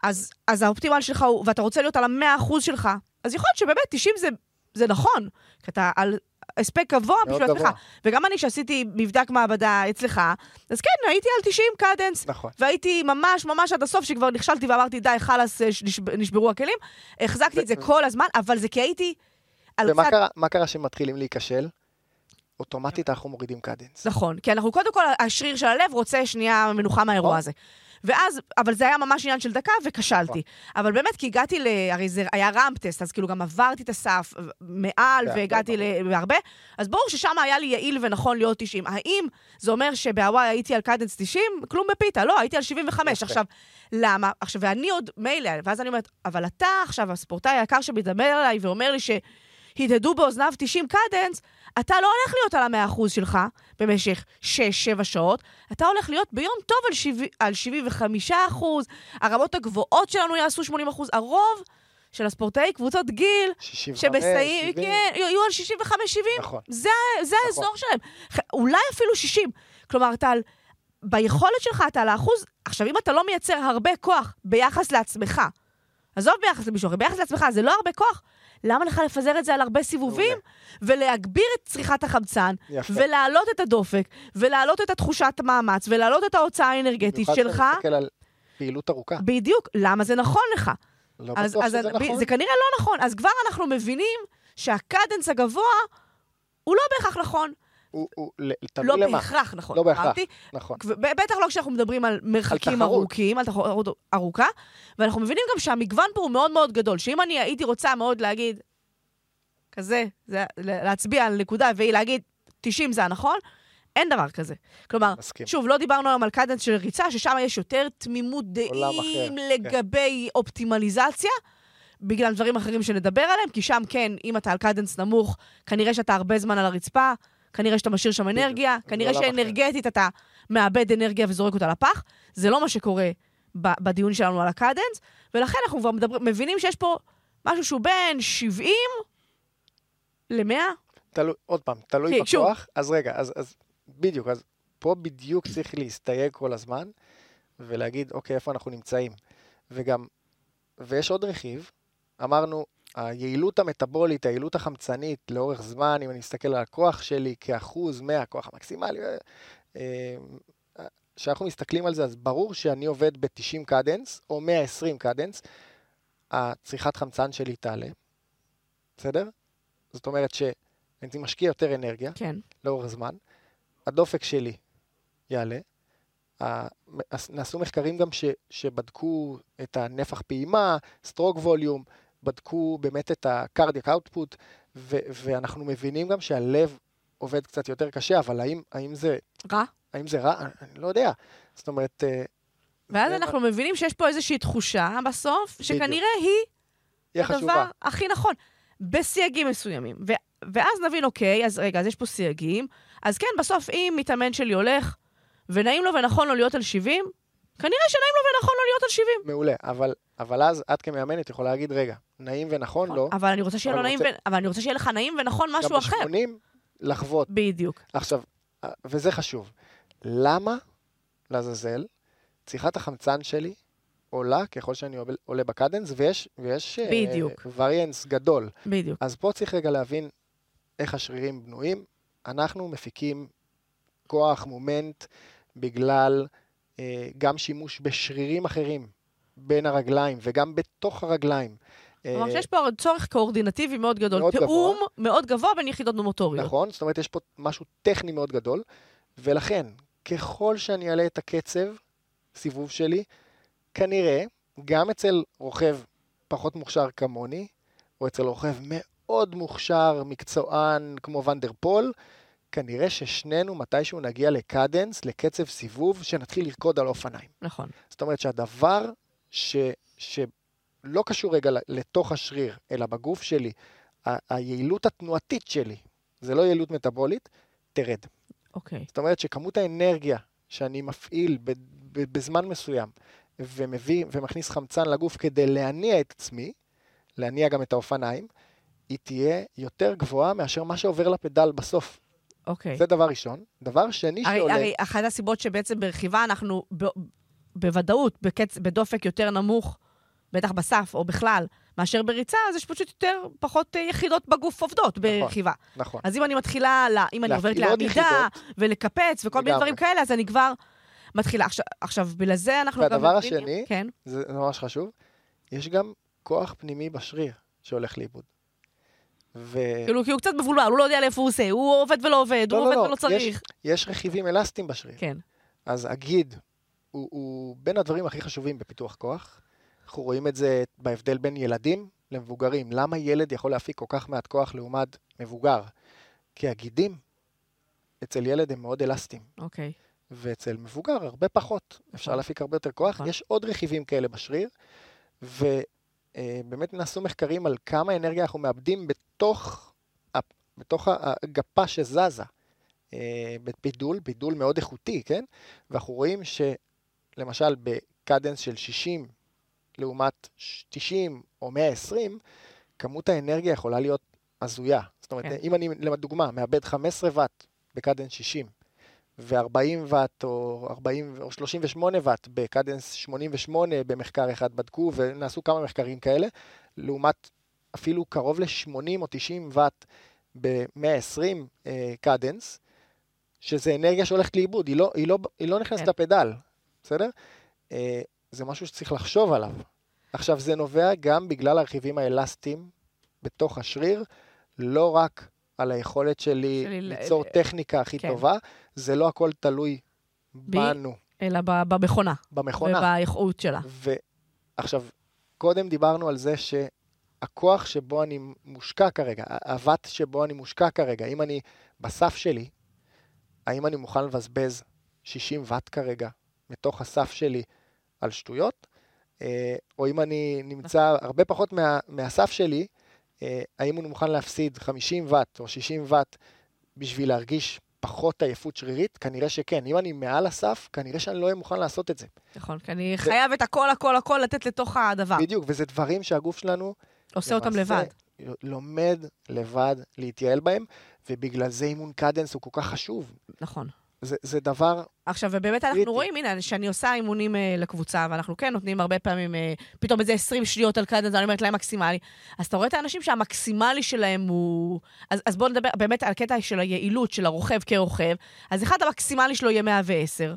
A: אז, אז האופטימל שלך הוא, ואתה רוצה להיות על המאה אחוז שלך, אז יכול להיות שבאמת 90 זה, זה נכון, כי אתה על הספק גבוה בשביל עצמך. וגם אני, שעשיתי מבדק מעבדה אצלך, אז כן, הייתי על 90 קדנס,
C: נכון.
A: והייתי ממש ממש עד הסוף, שכבר נכשלתי ואמרתי, די, חלאס, אה, נשב- נשברו הכלים. החזקתי את זה כל הזמן, אבל זה כי הייתי
C: ומה. קרה, קרה שמתחילים להיכשל? אוטומטית אנחנו מורידים קדנס.
A: נכון, כי אנחנו קודם כל, השריר של הלב רוצה שנייה מנוחה מהאירוע
C: נכון.
A: הזה. ואז, אבל זה היה ממש עניין של דקה, וכשלתי. אבל באמת, כי הגעתי ל... הרי זה היה ראמפ טסט, אז כאילו גם עברתי את הסף מעל,
C: בהרבה,
A: והגעתי ל- בהרבה. אז ברור ששם היה לי יעיל ונכון להיות 90. האם זה אומר שבהוואי הייתי על קדנס 90? כלום בפיתה, לא, הייתי על 75.
C: יפה.
A: עכשיו, למה? עכשיו, ואני עוד מילא, ואז אני אומרת, אבל אתה עכשיו, הספורטאי היקר שמדבר אליי ואומר לי שהדהדו באוזניו 90 קדנס, אתה לא הולך להיות על המאה אחוז שלך במשך 6-7 שעות, אתה הולך להיות ביום טוב על, 70, על 75 אחוז, הרמות הגבוהות שלנו יעשו 80 אחוז, הרוב של הספורטאי קבוצות גיל,
C: 65,
A: שמסייעים,
C: 70.
A: כן, יהיו על 65-70,
C: נכון.
A: זה, זה
C: נכון.
A: האזור שלהם. אולי אפילו 60. כלומר, אתה על... ביכולת שלך אתה על האחוז, עכשיו, אם אתה לא מייצר הרבה כוח ביחס לעצמך, עזוב ביחס למישהו אחר, ביחס לעצמך זה לא הרבה כוח, למה לך לפזר את זה על הרבה סיבובים, ולהגביר את צריכת החמצן,
C: יפה.
A: ולהעלות את הדופק, ולהעלות את התחושת המאמץ, ולהעלות את ההוצאה האנרגטית
C: במיוחד
A: שלך?
C: כשאתה מסתכל על פעילות ארוכה.
A: בדיוק, למה זה נכון לך?
C: לא
A: אז,
C: בטוח
A: אז
C: שזה נכון.
A: זה כנראה לא נכון. אז כבר אנחנו מבינים שהקדנס הגבוה הוא לא בהכרח נכון.
C: הוא- הוא ל- תלוי
A: לא
C: למה.
A: בהכרח נכון.
C: לא בהכרח. נכון.
A: בטח לא כשאנחנו מדברים על מרחקים
C: תחרות.
A: ארוכים, על תחרות ארוכה, ואנחנו מבינים גם שהמגוון פה הוא מאוד מאוד גדול, שאם אני הייתי רוצה מאוד להגיד, כזה, זה, להצביע על נקודה והיא להגיד, 90 זה הנכון, אין דבר כזה. כלומר,
C: מסכים.
A: שוב, לא דיברנו היום על קדנס של ריצה, ששם יש יותר תמימות דעים
C: אחר,
A: לגבי אופטימליזציה, בגלל דברים אחרים שנדבר עליהם, כי שם כן, אם אתה על קדנס נמוך, כנראה שאתה הרבה זמן על הרצפה, כנראה שאתה משאיר שם אנרגיה, כנראה. שאנרגטית אתה מאבד אנרגיה וזורק אותה לפח. זה לא מה שקורה בדיון שלנו על הקדנס, ולכן אנחנו כבר מדבר, מבינים שיש פה משהו שהוא בין 70 ל-100.
C: תלוי, עוד פעם, תלוי
A: כן, שוב.
C: בכוח. אז רגע, אז, אז בדיוק, אז פה בדיוק צריך להסתייג כל הזמן, ולהגיד, אוקיי, איפה אנחנו נמצאים. וגם, ויש עוד רכיב, אמרנו, היעילות המטבולית, היעילות החמצנית לאורך זמן, אם אני מסתכל על הכוח שלי כאחוז מהכוח המקסימלי, אה, אה, כשאנחנו מסתכלים על זה, אז ברור שאני עובד ב-90 cadence, או 120 cadence, הצריכת חמצן שלי תעלה, בסדר? זאת אומרת שאני משקיע יותר אנרגיה
A: כן.
C: לאורך זמן, הדופק שלי יעלה. נעשו מחקרים גם ש, שבדקו את הנפח פעימה, stroke volume, בדקו באמת את ה cardiac output, ואנחנו מבינים גם שהלב עובד קצת יותר קשה, אבל האם, האם, זה,
A: רע.
C: האם זה רע? אני, לא יודע. זאת אומרת... אה,
A: ואז
C: זה
A: אנחנו מבינים שיש פה איזושהי תחושה בסוף, שכנראה היא
C: היא
A: הדבר
C: חשובה.
A: הכי נכון, בסייגים מסוימים. ו- ואז נבין, אוקיי, אז רגע, אז יש פה סייגים. אז כן, בסוף, אם מתאמן שלי הולך, ונעים לו ונכון לו להיות על 70, כנראה שנעים לו ונכון לו להיות על 70.
C: מעולה, אבל, אבל אז את כמאמנת יכולה להגיד, רגע, נעים ונכון לא,
A: אבל אני רוצה שיהיה לו נעים. אבל אני רוצה שיהיה לך נעים ונכון משהו
C: גם
A: אחר.
C: ב-80 לחוות.
A: בדיוק.
C: עכשיו, אה, וזה חשוב, למה, לעזאזל, צריכת החמצן שלי עולה ככל שאני עולה- בקדנס, ויש, ויש
A: בדיוק.
C: וריאנס גדול.
A: בדיוק.
C: אז פה צריך רגע להבין איך השרירים בנויים. אנחנו מפיקים כוח, מומנט, בגלל אה, גם שימוש בשרירים אחרים בין הרגליים וגם בתוך הרגליים.
A: כלומר
C: אה,
A: שיש פה צורך קואורדינטיבי מאוד גדול,
C: מאוד
A: תיאום מאוד גבוה בין יחידות מוטוריות.
C: נכון, זאת אומרת, יש פה משהו טכני מאוד גדול, ולכן, ככל שאני אעלה את הקצב, סיבוב שלי, כנראה, גם אצל רוכב פחות מוכשר כמוני, או אצל רוכב מאוד מוכשר, מקצוען כמו ונדר פול, כנראה ששנינו מתישהו נגיע לקדנס, לקצב סיבוב, שנתחיל לרקוד על אופניים.
A: נכון.
C: זאת אומרת שהדבר ש, שלא קשור רגע לתוך השריר, אלא בגוף שלי, ה- היעילות התנועתית שלי, זה לא יעילות מטבולית, תרד.
A: אוקיי.
C: זאת אומרת שכמות האנרגיה שאני מפעיל ב, ב, בזמן מסוים, ומביא ומכניס חמצן לגוף כדי להניע את עצמי, להניע גם את האופניים, היא תהיה יותר גבוהה מאשר מה שעובר לפדל בסוף.
A: אוקיי.
C: זה דבר ראשון. דבר שני
A: הרי,
C: שעולה...
A: הרי אחת הסיבות שבעצם ברכיבה אנחנו ב, בוודאות בקצ, בדופק יותר נמוך, בטח בסף או בכלל, מאשר בריצה, אז יש פשוט יותר, פחות אה, יחידות בגוף עובדות ברכיבה.
C: נכון.
A: אז אם אני מתחילה, לה, אם אני עוברת לעמידה ולקפץ וכל מיני. דברים כאלה, אז אני כבר מתחילה. עכשיו, עכשיו בגלל זה אנחנו גם
C: והדבר השני,
A: כן,
C: זה ממש חשוב, יש גם כוח פנימי בשריר שהולך לאיבוד. ו...
A: כאילו, כי הוא קצת מבולבל, הוא לא יודע לאיפה הוא עושה, הוא עובד ולא עובד, הוא
C: לא,
A: עובד
C: לא,
A: ולא
C: לא,
A: צריך.
C: יש רכיבים אלסטיים בשריר.
A: כן,
C: אז הגיד הוא, הוא בין הדברים הכי חשובים בפיתוח כוח. אנחנו רואים את זה בהבדל בין ילדים למבוגרים. למה ילד יכול להפיק כל כך מעט כוח לעומת מבוגר? כי הגידים אצל ילד הם מאוד אלסטיים,
A: אוקיי.
C: ואצל מבוגר הרבה פחות. אפשר להפיק הרבה יותר כוח.
A: נכון.
C: יש עוד רכיבים כאלה בשריר, ובאמת נעשו מחקרים על כמה אנרגיה אנחנו מאבדים בתוך, בתוך הגפה שזזה. אה, בבידול, בידול מאוד איכותי, כן? ואנחנו רואים שלמשל בקדנס של 60 לעומת ש- 90 או 120, כמות האנרגיה יכולה להיות הזויה. זאת אומרת,
A: כן.
C: אם אני, לדוגמה, מאבד 15 ואט בקדנס 60, ו-40 ואט או 40 או 38 ואט בקדנס 88 במחקר אחד בדקו, ונעשו כמה מחקרים כאלה, לעומת אפילו קרוב ל-80 או 90 ואט ב-120 אה, קדנס, שזה אנרגיה שהולכת לאיבוד, היא לא, היא לא, היא לא נכנסת
A: כן.
C: לפדל, בסדר? אה, זה משהו שצריך לחשוב עליו. עכשיו, זה נובע גם בגלל הרכיבים האלסטיים בתוך השריר, לא רק על היכולת שלי
A: שלי
C: ליצור
A: ל-
C: טכניקה הכי
A: כן.
C: טובה, זה לא הכל תלוי בנו,
A: אלא ב- במכונה,
C: במכונה.
A: ובאיכות שלה.
C: ועכשיו, קודם דיברנו על זה שהכוח שבו אני מושקע כרגע, הוואט שבו אני מושקע כרגע, אם אני בסף שלי, האם אני מוכן לבזבז 60 ואט כרגע מתוך הסף שלי על שטויות, אה, או אם אני נמצא הרבה פחות מה, מהסף שלי, אה, האם אני מוכן להפסיד 50 ואט או 60 ואט בשביל להרגיש פחות עייפות שרירית? כנראה שכן. אם אני מעל הסף, כנראה שאני לא אהיה מוכן לעשות את זה.
A: נכון, כי אני חייב את הכל, הכל, הכל לתת לתוך הדבר.
C: בדיוק, וזה דברים שהגוף שלנו
A: עושה אותם לבד.
C: לומד לבד להתייעל בהם, ובגלל זה אימון קדנס הוא כל כך חשוב.
A: נכון.
C: זה, זה דבר,
A: עכשיו, ובאמת אנחנו
C: קריטי.
A: רואים, הנה, שאני עושה אימונים אה, לקבוצה, ואנחנו כן נותנים הרבה פעמים, אה, פתאום איזה 20 שניות על קדנס, אני אומרת להם מקסימלי. אז אתה רואה את האנשים שהמקסימלי שלהם הוא... אז, אז בואו נדבר באמת על קטע של היעילות של הרוכב כרוכב. אז אחד המקסימלי שלו יהיה 110,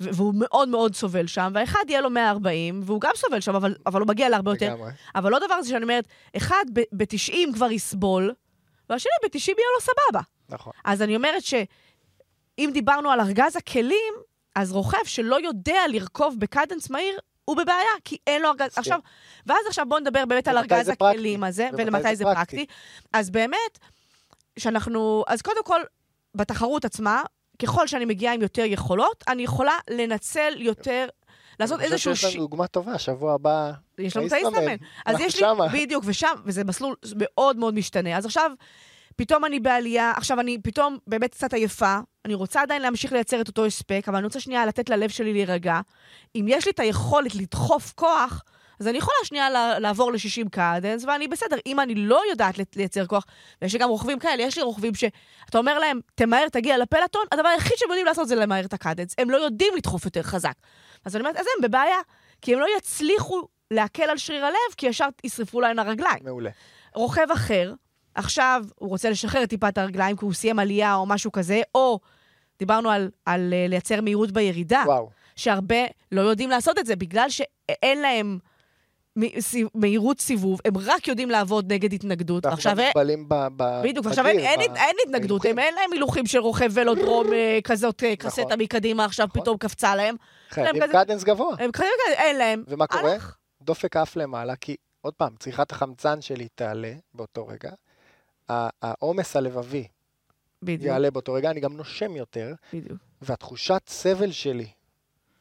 A: ו- והוא מאוד מאוד סובל שם, והאחד יהיה לו 140, והוא גם סובל שם, אבל, אבל הוא מגיע להרבה יותר.
C: לגמרי,
A: אבל עוד דבר זה שאני אומרת, אחד ב-90 כבר יסבול, והשני ב-90 יהיה לו סבבה.
C: נכון.
A: אז אני אומרת שאם דיברנו על ארגז הכלים, אז רוכב שלא יודע לרכוב בקדנס מהיר, הוא בבעיה, כי אין לו ארגז...
C: מסכים.
A: עכשיו, ואז עכשיו בואו נדבר באמת על ארגז
C: פרקטי?
A: הכלים הזה, ולמתי
C: זה
A: זה
C: פרקטי?
A: פרקטי. אז באמת, שאנחנו... אז קודם כל, בתחרות עצמה, ככל שאני מגיעה עם יותר יכולות, אני יכולה לנצל יותר, לעשות איזשהו...
C: שיש לנו דוגמה טובה, שבוע הבא,
A: יש לנו את.
C: הישראמן.
A: אז יש לי. בדיוק, ושם, וזה מסלול מאוד מאוד משתנה. אז עכשיו, פתאום אני בעלייה, עכשיו אני פתאום באמת קצת עייפה, אני רוצה עדיין להמשיך לייצר את אותו הספק, אבל אני רוצה שנייה לתת ללב שלי להירגע. אם יש לי את היכולת לדחוף כוח, אז אני יכולה שנייה לעבור ל-60 cadence, ואני בסדר. אם אני לא יודעת לייצר כוח, ויש לי גם רוכבים כאלה, יש לי רוכבים שאתה אומר להם, תמהר, תגיע לפלטון, הדבר היחיד שהם יודעים לעשות זה למהר את ה cadence. הם לא יודעים לדחוף יותר חזק. אז אני אומרת, אז הם בבעיה, כי הם לא יצליחו להקל על שריר הלב, כי ישר ישרפו להם הרגליים.
C: מעולה.
A: רוכב אחר, עכשיו הוא רוצה לשחרר טיפה את הרגליים כי הוא סיים עלייה או משהו כזה, או דיברנו על, על אה, לייצר מהירות בירידה,
C: וואו.
A: שהרבה לא יודעים לעשות את זה בגלל שאין להם מהירות סיבוב, הם רק יודעים לעבוד נגד התנגדות. עכשיו, אה,
C: מוגבלים ב- ב-
A: בדיוק, עכשיו אין,
C: בגיר,
A: התנגדות. הם אין להם הילוכים של רוכב ולודרום אה, כזאת אה,
C: נכון.
A: קסטה מקדימה, עכשיו
C: נכון.
A: פתאום קפצה להם.
C: חייבים קדנס גבוה.
A: הם כרגע, אין להם.
C: ומה קורה? דופק עף למעלה, כי עוד פעם, צריכת החמצן שלי תעלה באותו רגע, העומס הלבבי
A: בדיוק,
C: יעלה באותו רגע, אני גם נושם יותר,
A: בדיוק.
C: והתחושת סבל שלי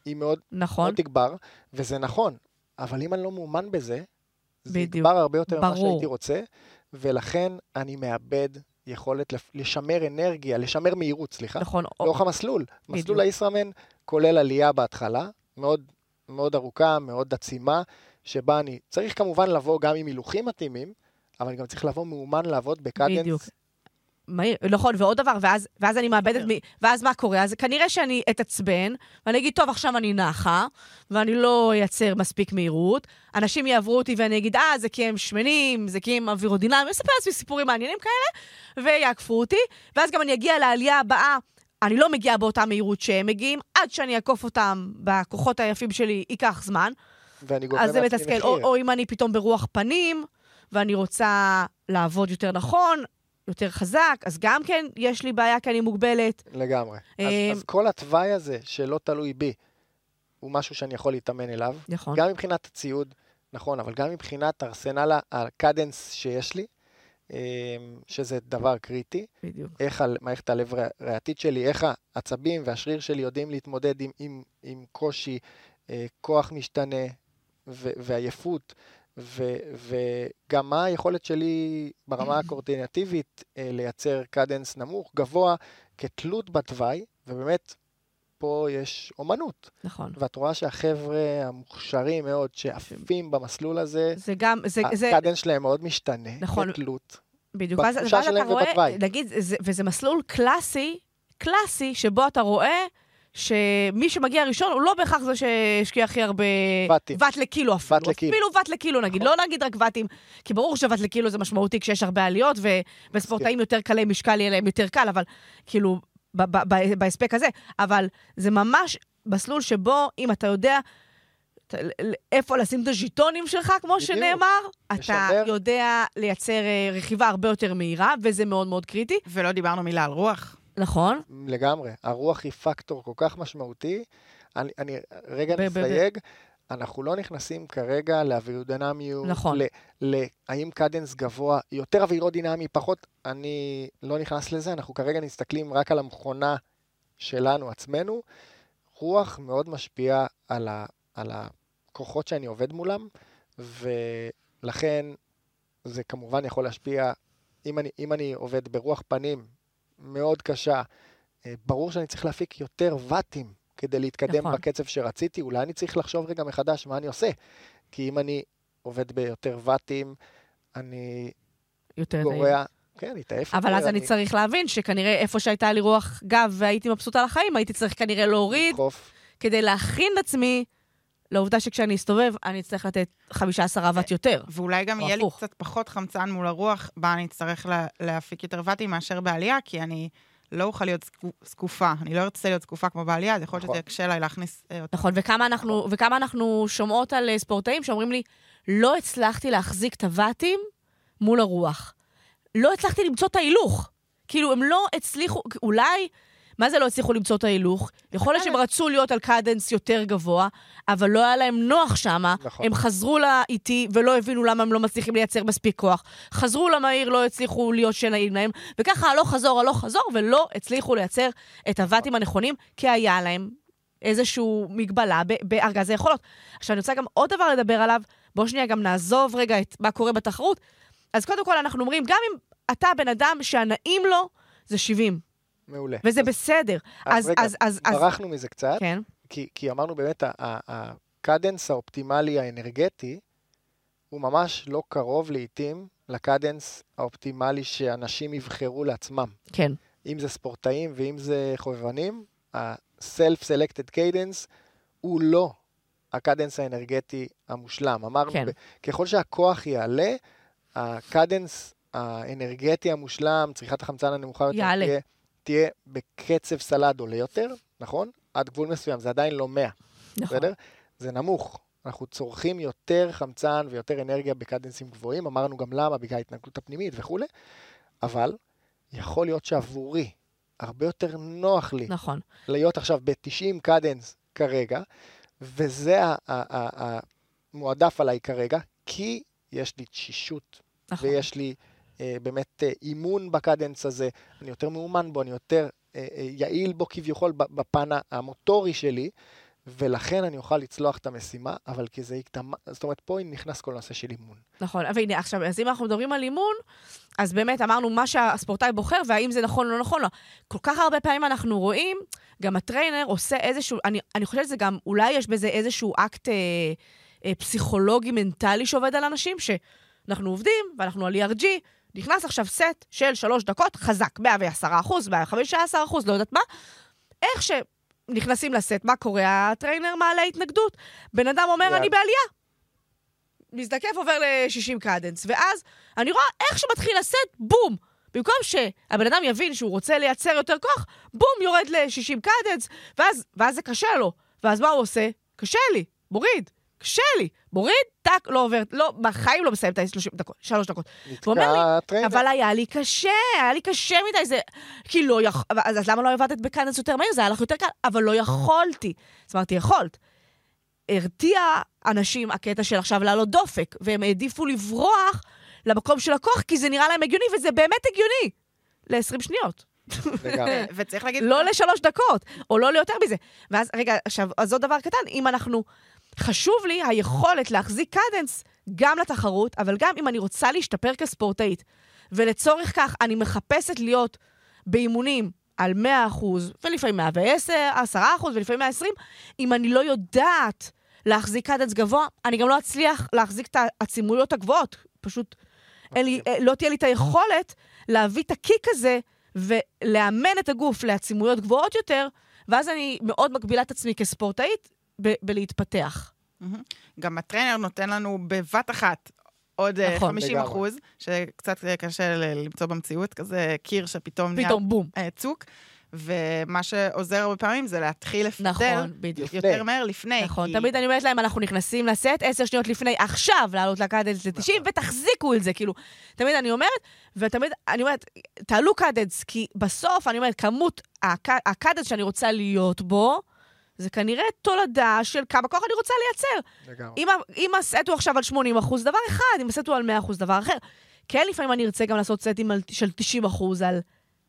C: היא מאוד,
A: נכון,
C: מאוד תגבר, וזה נכון, אבל אם אני לא מאומן בזה, זה
A: בדיוק.
C: יגבר הרבה יותר ממה. שהייתי רוצה, ולכן אני מאבד יכולת לשמר אנרגיה, לשמר מהירות, סליחה,
A: נכון.
C: לאורך המסלול.
A: בדיוק.
C: מסלול הישראמן כולל עלייה בהתחלה, מאוד, מאוד ארוכה, מאוד עצימה, שבה אני צריך כמובן לבוא גם עם הילוכים מתאימים, אבל אני גם צריך לבוא מאומן לעבוד בקדנס.
A: בדיוק. מהיר, נכון, ועוד דבר, ואז, ואז אני מאבדת, מ... ואז מה קורה? אז כנראה שאני אתעצבן, ואני אגיד, טוב, עכשיו אני נחה, ואני לא אייצר מספיק מהירות. אנשים יעברו אותי ואני אגיד, אה, זה כי הם שמנים, זה כי הם אווירודינמיים, אני אספר לעצמי סיפורים מעניינים כאלה, ויעקפו אותי, ואז גם אני אגיע לעלייה הבאה. אני לא מגיעה באותה מהירות שהם מגיעים, עד שאני אעקוף אותם בכוחות היפים שלי, ייקח זמן.
C: ואני גובה
A: אז זה
C: מעצמי
A: מתסכל.
C: מחיר.
A: או, או אם אני פתאום ברוח פנים, ואני רוצה לעבוד יותר נכון, יותר חזק, אז גם כן יש לי בעיה כי אני מוגבלת.
C: לגמרי. אז,
A: אה,
C: אז כל התוואי הזה שלא תלוי בי, הוא משהו שאני יכול להתאמן אליו.
A: נכון.
C: גם מבחינת הציוד, נכון, אבל גם מבחינת ארסנל הקדנס שיש לי, אמ, שזה דבר קריטי.
A: בדיוק.
C: איך על- מערכת הלב ריא- ריאתית שלי, איך העצבים והשריר שלי יודעים להתמודד עם, עם, עם קושי, אה, כוח משתנה ועייפות, ו- וגם מה היכולת שלי ברמה הקורדינטיבית אה, לייצר קדנס נמוך, גבוה, כתלות בתוואי, ובאמת, פה יש אומנות.
A: נכון.
C: ואת רואה שהחבר'ה המוכשרים מאוד שעפים במסלול הזה,
A: זה גם, זה, זה,
C: הקדנס שלהם מאוד משתנה,
A: נכון.
C: כתלות.
A: בדיוק. ואז, אתה רואה,
C: ובתוואי.
A: נגיד, זה, וזה מסלול קלאסי, קלאסי, שבו אתה רואה שמי שמגיע ראשון הוא לא בהכרח זה שהשקיע הכי הרבה...
C: ואטים.
A: ואט לקילו אפילו.
C: ואט לקילו.
A: אפילו ואט לקילו נגיד,
C: נכון.
A: לא נגיד רק ואטים, כי ברור שוואט לקילו זה משמעותי כשיש הרבה עליות, ו, וספורטאים יותר קלי משקל יהיה להם יותר קל, אבל כאילו, בהספק הזה. אבל זה ממש מסלול שבו, אם אתה יודע... איפה לשים את הז'יטונים שלך, כמו
C: בדיוק.
A: שנאמר, אתה. יודע לייצר אה, רכיבה הרבה יותר מהירה, וזה מאוד מאוד קריטי.
B: ולא דיברנו מילה על רוח.
A: נכון.
C: לגמרי. הרוח היא פקטור כל כך משמעותי. אני, אני רגע
A: ב- ב- ב-
C: נסייג, אנחנו לא נכנסים כרגע לאווירודינמיות,
A: נכון.
C: ל, ל, האם קדנס גבוה, יותר אווירודינמי, פחות, אני לא נכנס לזה, אנחנו כרגע מסתכלים רק על המכונה שלנו, עצמנו. רוח מאוד משפיעה על, ה, על הכוחות שאני עובד מולם, ולכן זה כמובן יכול להשפיע, אם אני, אם אני עובד ברוח פנים מאוד קשה, אה, ברור שאני צריך להפיק יותר ואטים כדי להתקדם
A: נכון.
C: בקצב שרציתי, אולי אני צריך לחשוב רגע מחדש מה אני עושה. כי אם אני עובד ביותר ואטים, אני
A: יותר...
C: גורע, כן, התעייף
A: אבל אז אני צריך להבין שכנראה איפה שהייתה לי רוח גב והייתי מבסוטה לחיים, הייתי צריך כנראה להוריד. כדי להכין את עצמי לעובדה שכשאני אסתובב, אני אצטרך לתת 15-10 ואט יותר.
B: ואולי גם יהיה לי
A: הפוך.
B: קצת פחות חמצן מול הרוח, בה אני אצטרך לה, להפיק יותר ואטים מאשר בעלייה, כי אני לא אוכל להיות זקו- זקופה. אני לא ארצה להיות זקופה כמו בעלייה, אז יכול להיות
C: נכון.
B: שזה יקשה עליי להכניס אה, אותה.
A: נכון, וכמה אנחנו, וכמה אנחנו שומעות על אה, ספורטאים שאומרים לי, לא הצלחתי להחזיק את הוואטים מול הרוח. לא הצלחתי למצוא את ההילוך. כאילו, הם לא הצליחו, אולי, מה זה לא הצליחו למצוא את ההילוך? יכול להיות שהם רצו להיות על קדנס יותר גבוה, אבל לא היה להם נוח שמה.
C: נכון.
A: הם חזרו לאיטי ולא הבינו למה הם לא מצליחים לייצר מספיק כוח. חזרו למהיר, לא הצליחו להיות שנעים להם, וככה הלוך חזור, הלוך חזור, ולא הצליחו לייצר את הוואטים הנכונים, כי היה להם איזושהי מגבלה בארגז היכולות. עכשיו, אני רוצה גם עוד דבר לדבר עליו, בואו שנייה גם נעזוב רגע את מה קורה בתחרות. אז קודם כל, אנחנו אומרים, גם אם אתה בן אדם שהנעים לו, זה 70,
C: מעולה.
A: וזה בסדר.
C: אז רגע,
A: אז, אז, אז,
C: ברחנו מזה קצת,
A: כן,
C: כי, כי אמרנו באמת, הקדנס האופטימלי האנרגטי, הוא ממש לא קרוב לעיתים לקדנס האופטימלי שאנשים יבחרו לעצמם.
A: כן,
C: אם זה ספורטאים ואם זה חובבנים, ה-self-selected cadence הוא לא הקדנס האנרגטי המושלם. אמרנו,
A: כן.
C: ככל שהכוח יעלה, הקדנס האנרגטי המושלם, צריכת החמצן הנמוכה יותר,
A: יעלה.
C: תהיה, תהיה בקצב סלד עולה יותר, נכון? עד גבול מסוים, זה עדיין לא 100,
A: נכון.
C: בסדר? זה נמוך. אנחנו צורכים יותר חמצן ויותר אנרגיה בקדנסים גבוהים, אמרנו גם למה, בגלל ההתנגדות הפנימית וכולי, אבל יכול להיות שעבורי הרבה יותר נוח לי
A: נכון.
C: להיות עכשיו ב-90 קדנס כרגע, וזה המועדף עליי כרגע, כי יש לי תשישות,
A: נכון.
C: ויש לי באמת אה, אימון בקדנס הזה, אני יותר מאומן בו, אני יותר אה, אה, יעיל בו כביכול בפן המוטורי שלי, ולכן אני אוכל לצלוח את המשימה, אבל כי זה יקטע, זאת אומרת, פה נכנס כל הנושא של אימון.
A: נכון, והנה, עכשיו, אז אם אנחנו מדברים על אימון, אז באמת אמרנו מה שהספורטאי בוחר, והאם זה נכון או לא נכון לו. כל כך הרבה פעמים אנחנו רואים, גם הטריינר עושה איזשהו, אני, אני חושבת שזה גם, אולי יש בזה איזשהו אקט אה, אה, פסיכולוגי מנטלי שעובד על אנשים, שאנחנו עובדים, ואנחנו על ERG, נכנס עכשיו סט של שלוש דקות, חזק, 110 אחוז, 115 אחוז, לא יודעת מה. איך שנכנסים לסט, מה קורה? ה trainer מעלה התנגדות. בן אדם אומר,
C: יאללה.
A: אני בעלייה. מזדקף עובר ל-60 cadence, ואז אני רואה איך שמתחיל הסט, בום! במקום שהבן אדם יבין שהוא רוצה לייצר יותר כוח, בום, יורד ל-60 cadence, ואז, ואז זה קשה לו. ואז מה הוא עושה? קשה לי, מוריד. קשה לי. מוריד, טאק, לא עובר, לא, בחיים לא מסיים את ה-30 דקות, שלוש דקות. הוא אומר לי,
C: trainer.
A: אבל היה לי קשה, היה לי קשה מדי, זה... כי לא יכול... אז, אז למה לא עבדת ב cadence יותר מהיר? זה היה לך יותר קל, אבל לא יכולתי. אז אמרתי, יכולת. הרתיע אנשים הקטע של עכשיו לעלות דופק, והם העדיפו לברוח למקום של הכוח, כי זה נראה להם הגיוני, וזה באמת הגיוני. ל-20 שניות.
B: וצריך להגיד...
A: לא לשלוש דקות, או לא ליותר מזה. ואז, רגע, עכשיו, אז עוד דבר קטן, אם אנחנו... חשוב לי היכולת להחזיק קדנס גם לתחרות, אבל גם אם אני רוצה להשתפר כספורטאית. ולצורך כך, אני מחפשת להיות באימונים על 100%, ולפעמים 110, 10% ולפעמים 120, אם אני לא יודעת להחזיק קדנס גבוה, אני גם לא אצליח להחזיק את העצימויות הגבוהות. פשוט אין לי, אה, לא תהיה לי את היכולת להביא את הקיק הזה ולאמן את הגוף לעצימויות גבוהות יותר, ואז אני מאוד מגבילה את עצמי כספורטאית ב- בלהתפתח.
B: מהמם. גם הטריינר נותן לנו בבת אחת עוד אה,
A: נכון,
B: 50
C: לגמרי.
B: אחוז, שקצת אה, קשה ל- למצוא במציאות, כזה קיר שפתאום נהיה
A: פתאום בום.
B: אה, צוק. ומה שעוזר הרבה פעמים זה להתחיל לפדל
A: נכון, בדיוק.
B: יותר מהר לפני.
A: נכון,
B: כי-
A: תמיד אני אומרת להם, אנחנו נכנסים לסט עשר שניות לפני, עכשיו לעלות לקדנס ל-90, ותחזיקו את זה, כאילו. תמיד אני אומרת, ותמיד אני אומרת, תעלו קדנס, כי בסוף, אני אומרת, כמות הק- הקדנס שאני רוצה להיות בו, זה כנראה תולדה של כמה כוח אני רוצה לייצר.
C: לגמרי.
A: אם, אם הסט הוא עכשיו על 80 אחוז, דבר אחד, אם הסט הוא על 100 אחוז, דבר אחר. כן, לפעמים אני ארצה גם לעשות סטים על, של 90 אחוז על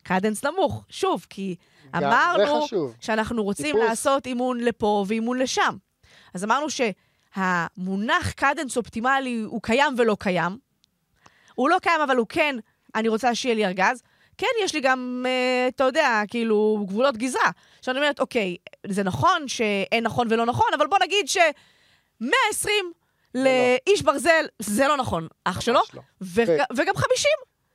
A: קדנס נמוך. שוב, כי אמרנו. שאנחנו רוצים
C: טיפוס.
A: לעשות אימון לפה ואימון לשם. אז אמרנו שהמונח קדנס אופטימלי הוא קיים ולא קיים. הוא לא קיים, אבל הוא כן, אני רוצה שיהיה לי ארגז. כן, יש לי גם, אה, אתה יודע, כאילו, גבולות גזרה. שאני אומרת, אוקיי, זה נכון שאין נכון ולא נכון, אבל בוא נגיד ש-120 לאיש ברזל, זה לא נכון, אח שלו,
C: לא.
A: ו-
C: ו-
A: וגם 50,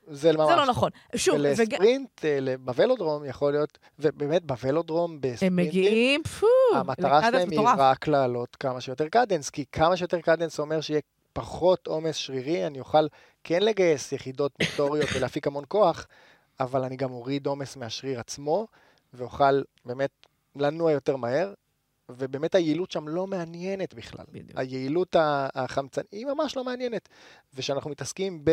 C: זה ממש
A: זה לא נכון. שוב, וג-
C: ולספרינט, אה, בוולודרום יכול להיות, ובאמת בוולודרום
A: הם
C: בספרינטים,
A: מגיעים, פו,
C: המטרה שלהם היא. רק לעלות כמה שיותר קדנס, כי כמה שיותר קדנס אומר שיהיה פחות עומס שרירי, אני אוכל כן לגייס יחידות מוטוריות ולהפיק המון כוח, אבל אני גם אוריד עומס מהשריר עצמו, ואוכל באמת לנוע יותר מהר, ובאמת היעילות שם לא מעניינת בכלל.
A: בדיוק.
C: היעילות ה- החמצן היא ממש לא מעניינת. וכשאנחנו מתעסקים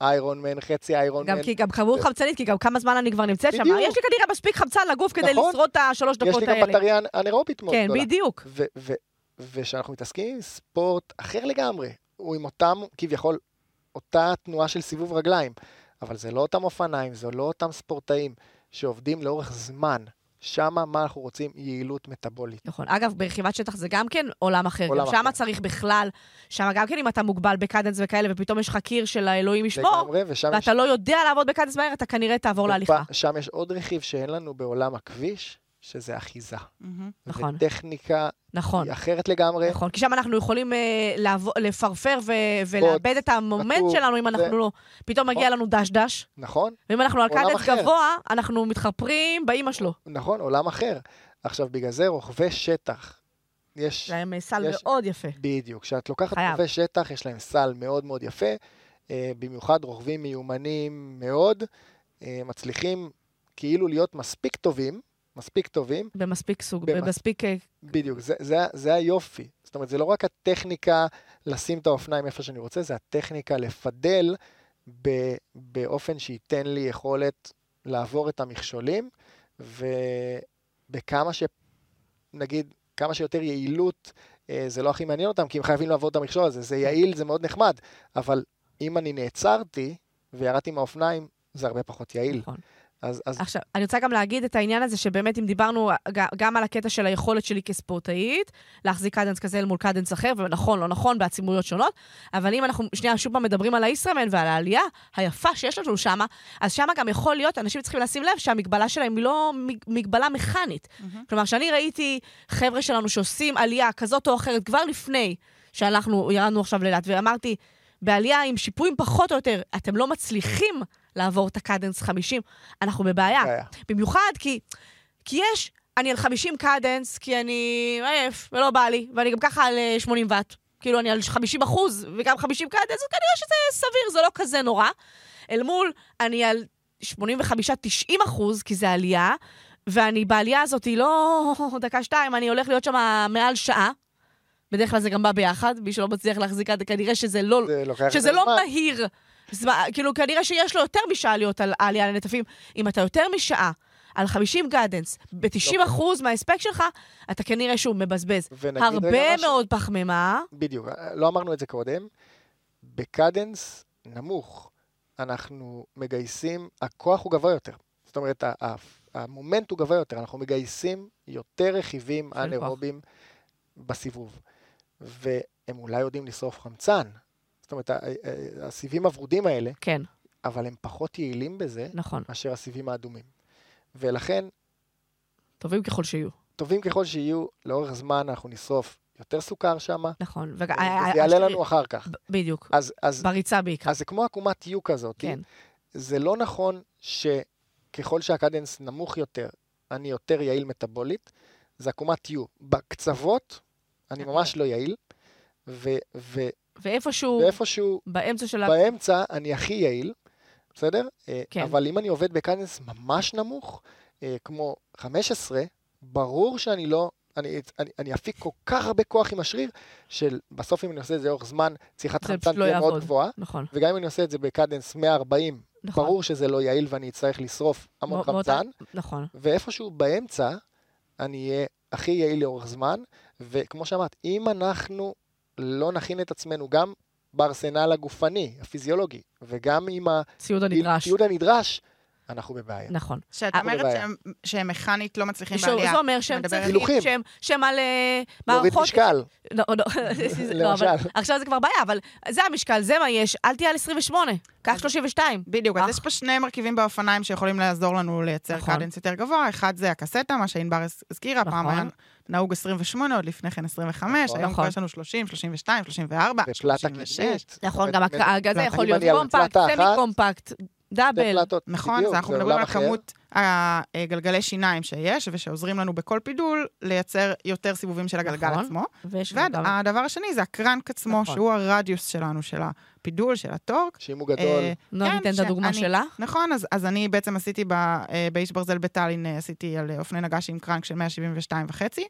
C: באיירון מן, חצי איירון מן,
A: גם כי גם כמות חמצנית, כי גם כמה זמן אני כבר נמצאת שם.
C: בדיוק.
A: יש לי כנראה מספיק חמצן לגוף כדי
C: נכון.
A: לשרוד את השלוש
C: יש
A: דקות
C: לי גם
A: האלה.
C: בטריה אנאירובית מאוד
A: כן,
C: גדולה.
A: בדיוק.
C: ו- ו- וכשאנחנו מתעסקים עם ספורט אחר לגמרי, הוא עם אותם, כביכול, אותה תנועה של סיבוב רגליים, אבל זה לא אותם אופניים, זה לא אותם ספורטאים שעובדים לאורך זמן. שמה מה אנחנו רוצים? יעילות מטאבולית.
A: נכון. אגב, ברכיבת שטח זה גם כן עולם אחר.
C: עולם
A: גם
C: אחר.
A: צריך בכלל, שם גם כן אם אתה מוגבל ב cadence וכאלה, ופתאום יש לך קיר של האלוהים ישמור,
C: לגמרי, ושם יש,
A: ואתה לא יודע לעבוד ב cadence מהר, אתה כנראה תעבור להליכה.
C: שם יש עוד רכיב שאין לנו בעולם הכביש, שזה אחיזה.
B: מהמם.
A: נכון.
C: וטכניקה
A: נכון.
C: היא אחרת לגמרי.
A: נכון, כי שם אנחנו יכולים אה, לעבור, לפרפר ו- ולאבד את המומנט
C: בטוח,
A: שלנו אם
C: זה-
A: אנחנו לא... פתאום מגיע
C: נכון.
A: לנו דש-דש,
C: נכון?
A: ואם אנחנו על
C: אחר.
A: גבוה, אנחנו מתחפרים באימא שלו.
C: נכון, עולם אחר. עכשיו, בגלל זה רוכבי שטח, יש...
A: להם אה, סל
C: יש-
A: מאוד יפה.
C: בדיוק. כשאת לוקחת. רוכבי שטח, יש להם סל מאוד מאוד יפה. אה, במיוחד רוכבים מיומנים מאוד, אה, מצליחים כאילו להיות מספיק טובים, מספיק טובים,
A: במספיק סוג,
C: במס-
A: במספיק... אה,
C: בדיוק, זה, זה, זה היופי. זאת אומרת, זה לא רק הטכניקה לשים את האופניים איפה שאני רוצה, זה הטכניקה לפדל ב, באופן שייתן לי יכולת לעבור את המכשולים, ובכמה ש... נגיד, כמה שיותר יעילות, אה, זה לא הכי מעניין אותם, כי הם חייבים לעבור את המכשול הזה. זה יעיל, זה מאוד נחמד, אבל אם אני נעצרתי וירדתי מהאופניים, זה הרבה פחות יעיל.
A: נכון.
C: אז, אז
A: עכשיו, אני רוצה גם להגיד את העניין הזה, שבאמת אם דיברנו גם על הקטע של היכולת שלי כספורטאית, להחזיק קדנס כזה אל מול קדנס אחר, ונכון, לא נכון, בעצימויות שונות, אבל אם אנחנו שנייה שוב פעם מדברים על הישראמן ועל העלייה היפה שיש לנו שמה, אז שמה גם יכול להיות, אנשים צריכים לשים לב שהמגבלה שלהם היא לא מג- מגבלה מכנית.
B: מהמם.
A: כלומר, שאני ראיתי חבר'ה שלנו שעושים עלייה כזאת או אחרת כבר לפני שאנחנו ירדנו עכשיו לאילת, ואמרתי, בעלייה עם שיפועים פחות או יותר, אתם לא מצליחים לעבור את הקדנס 50, אנחנו בבעיה.
C: בעיה.
A: במיוחד כי, כי יש, אני על 50 קדנס, כי אני עייף ולא בא לי, ואני גם ככה על אה, 80 ואט. כאילו, אני על 50 אחוז וגם 50 קדנס, אז כנראה שזה סביר, זה לא כזה נורא. אל מול, אני על 85-90 אחוז, כי זה עלייה, ואני בעלייה הזאת, לא דקה-שתיים, אני הולך להיות שם מעל שעה, בדרך כלל זה גם בא ביחד, מי שלא מצליח להחזיק עד, כנראה שזה לא, שזה לא. מהיר. זמן, כאילו, כנראה שיש לו יותר משעה להיות על העלייה לנטפים. אם אתה יותר משעה על 50 גדנס, ב-90% אחוז מההספק שלך, אתה כנראה שוב מבזבז הרבה מאוד פחמימה.
C: בדיוק, לא אמרנו את זה קודם. בקדנס נמוך, אנחנו מגייסים, הכוח הוא גבוה יותר. זאת אומרת, המומנט הוא גבוה יותר, אנחנו מגייסים יותר רכיבים אנאירובים בסיבוב. והם אולי יודעים לשרוף חמצן. זאת אומרת, הסיבים הוורודים האלה,
A: כן,
C: אבל הם פחות יעילים בזה
A: נכון.
C: מאשר הסיבים האדומים. ולכן,
A: טובים ככל שיהיו.
C: טובים ככל שיהיו, לאורך זמן אנחנו נשרוף יותר סוכר שם,
A: נכון.
C: וזה
A: וג-
C: יעלה
A: השריר-
C: לנו אחר כך.
A: בדיוק.
C: אז, אז,
A: בריצה בעיקר.
C: אז זה כמו עקומת U כזאת.
A: כן.
C: זה לא נכון שככל שהקדנס נמוך יותר, אני יותר יעיל מטאבולית, זה עקומת U. בקצוות, אני ממש לא יעיל, ו- ו-
A: ואיפשהו,
C: ואיפשהו
A: באמצע של ה...
C: באמצע אני הכי יעיל, בסדר? אה,
A: כן.
C: אבל אם אני עובד בקדנס ממש נמוך, אה, כמו 15, ברור שאני לא... אני, אני, אני אפיק כל כך הרבה כוח עם השריר, שבסוף אם אני עושה את זה לאורך זמן, צריכת חמצן
A: לא
C: תהיה מאוד
A: יעבוד.
C: גבוהה,
A: נכון,
C: וגם אם אני עושה את זה בקדנס 140,
A: נכון.
C: ברור שזה לא יעיל ואני אצטרך לשרוף המון
A: באותה-
C: חמצן,
A: נכון.
C: ואיפשהו באמצע אני אהיה הכי יעיל לאורך זמן, וכמו שאמרת, אם אנחנו לא נכין את עצמנו גם בארסנל הגופני, הפיזיולוגי, וגם עם
A: ציוד הנדרש.
C: הציוד הנדרש, אנחנו בבעיה.
A: נכון.
B: שאת אומרת. שהם- שהם מכנית לא מצליחים בעלייה.
A: זה אומר שהם צריכים. שהם- שהם על אה,
C: להוריד
A: מערכות...
C: משקל.
A: לא, לא, לא, אבל
C: למשל.
A: עכשיו זה כבר בעיה, אבל זה המשקל, זה מה יש, אל תהיה על 28, קח 32.
B: בדיוק, אז. יש פה שני מרכיבים באופניים שיכולים לעזור לנו לייצר
A: נכון.
B: קדנס יותר גבוה. אחד זה הקסטה, מה שענבר הז- הזכירה, פעם
A: נכון.
B: היה נהוג 28, עוד לפני כן 25,
C: נכון.
B: היום כבר
A: נכון.
B: יש לנו 30, 32, 34,
C: ופלטה
B: 36.
C: קדמית.
A: נכון, גם
C: אם
A: יכול להיות
C: compact,
A: semi
C: compact,
A: double.
C: פלטות,
B: נכון,
C: בדיוק,
B: אז אנחנו
C: זה
B: מדברים על
C: אחר.
B: כמות הגלגלי שיניים שיש, ושעוזרים לנו בכל פידול לייצר יותר סיבובים של הגלגל
A: נכון.
B: עצמו. והדבר השני זה ה crank עצמו,
A: נכון.
B: שהוא הרדיוס שלנו, של הפידול, של ה torque.
C: שאם הוא גדול,
B: אה,
A: נועה
B: כן,
A: תיתן את הדוגמה שלה.
B: נכון, אז, אז אני בעצם עשיתי ב, אה, באיש ברזל בטאלין, אה, עשיתי על אופני נגש עם crank של 172 וחצי.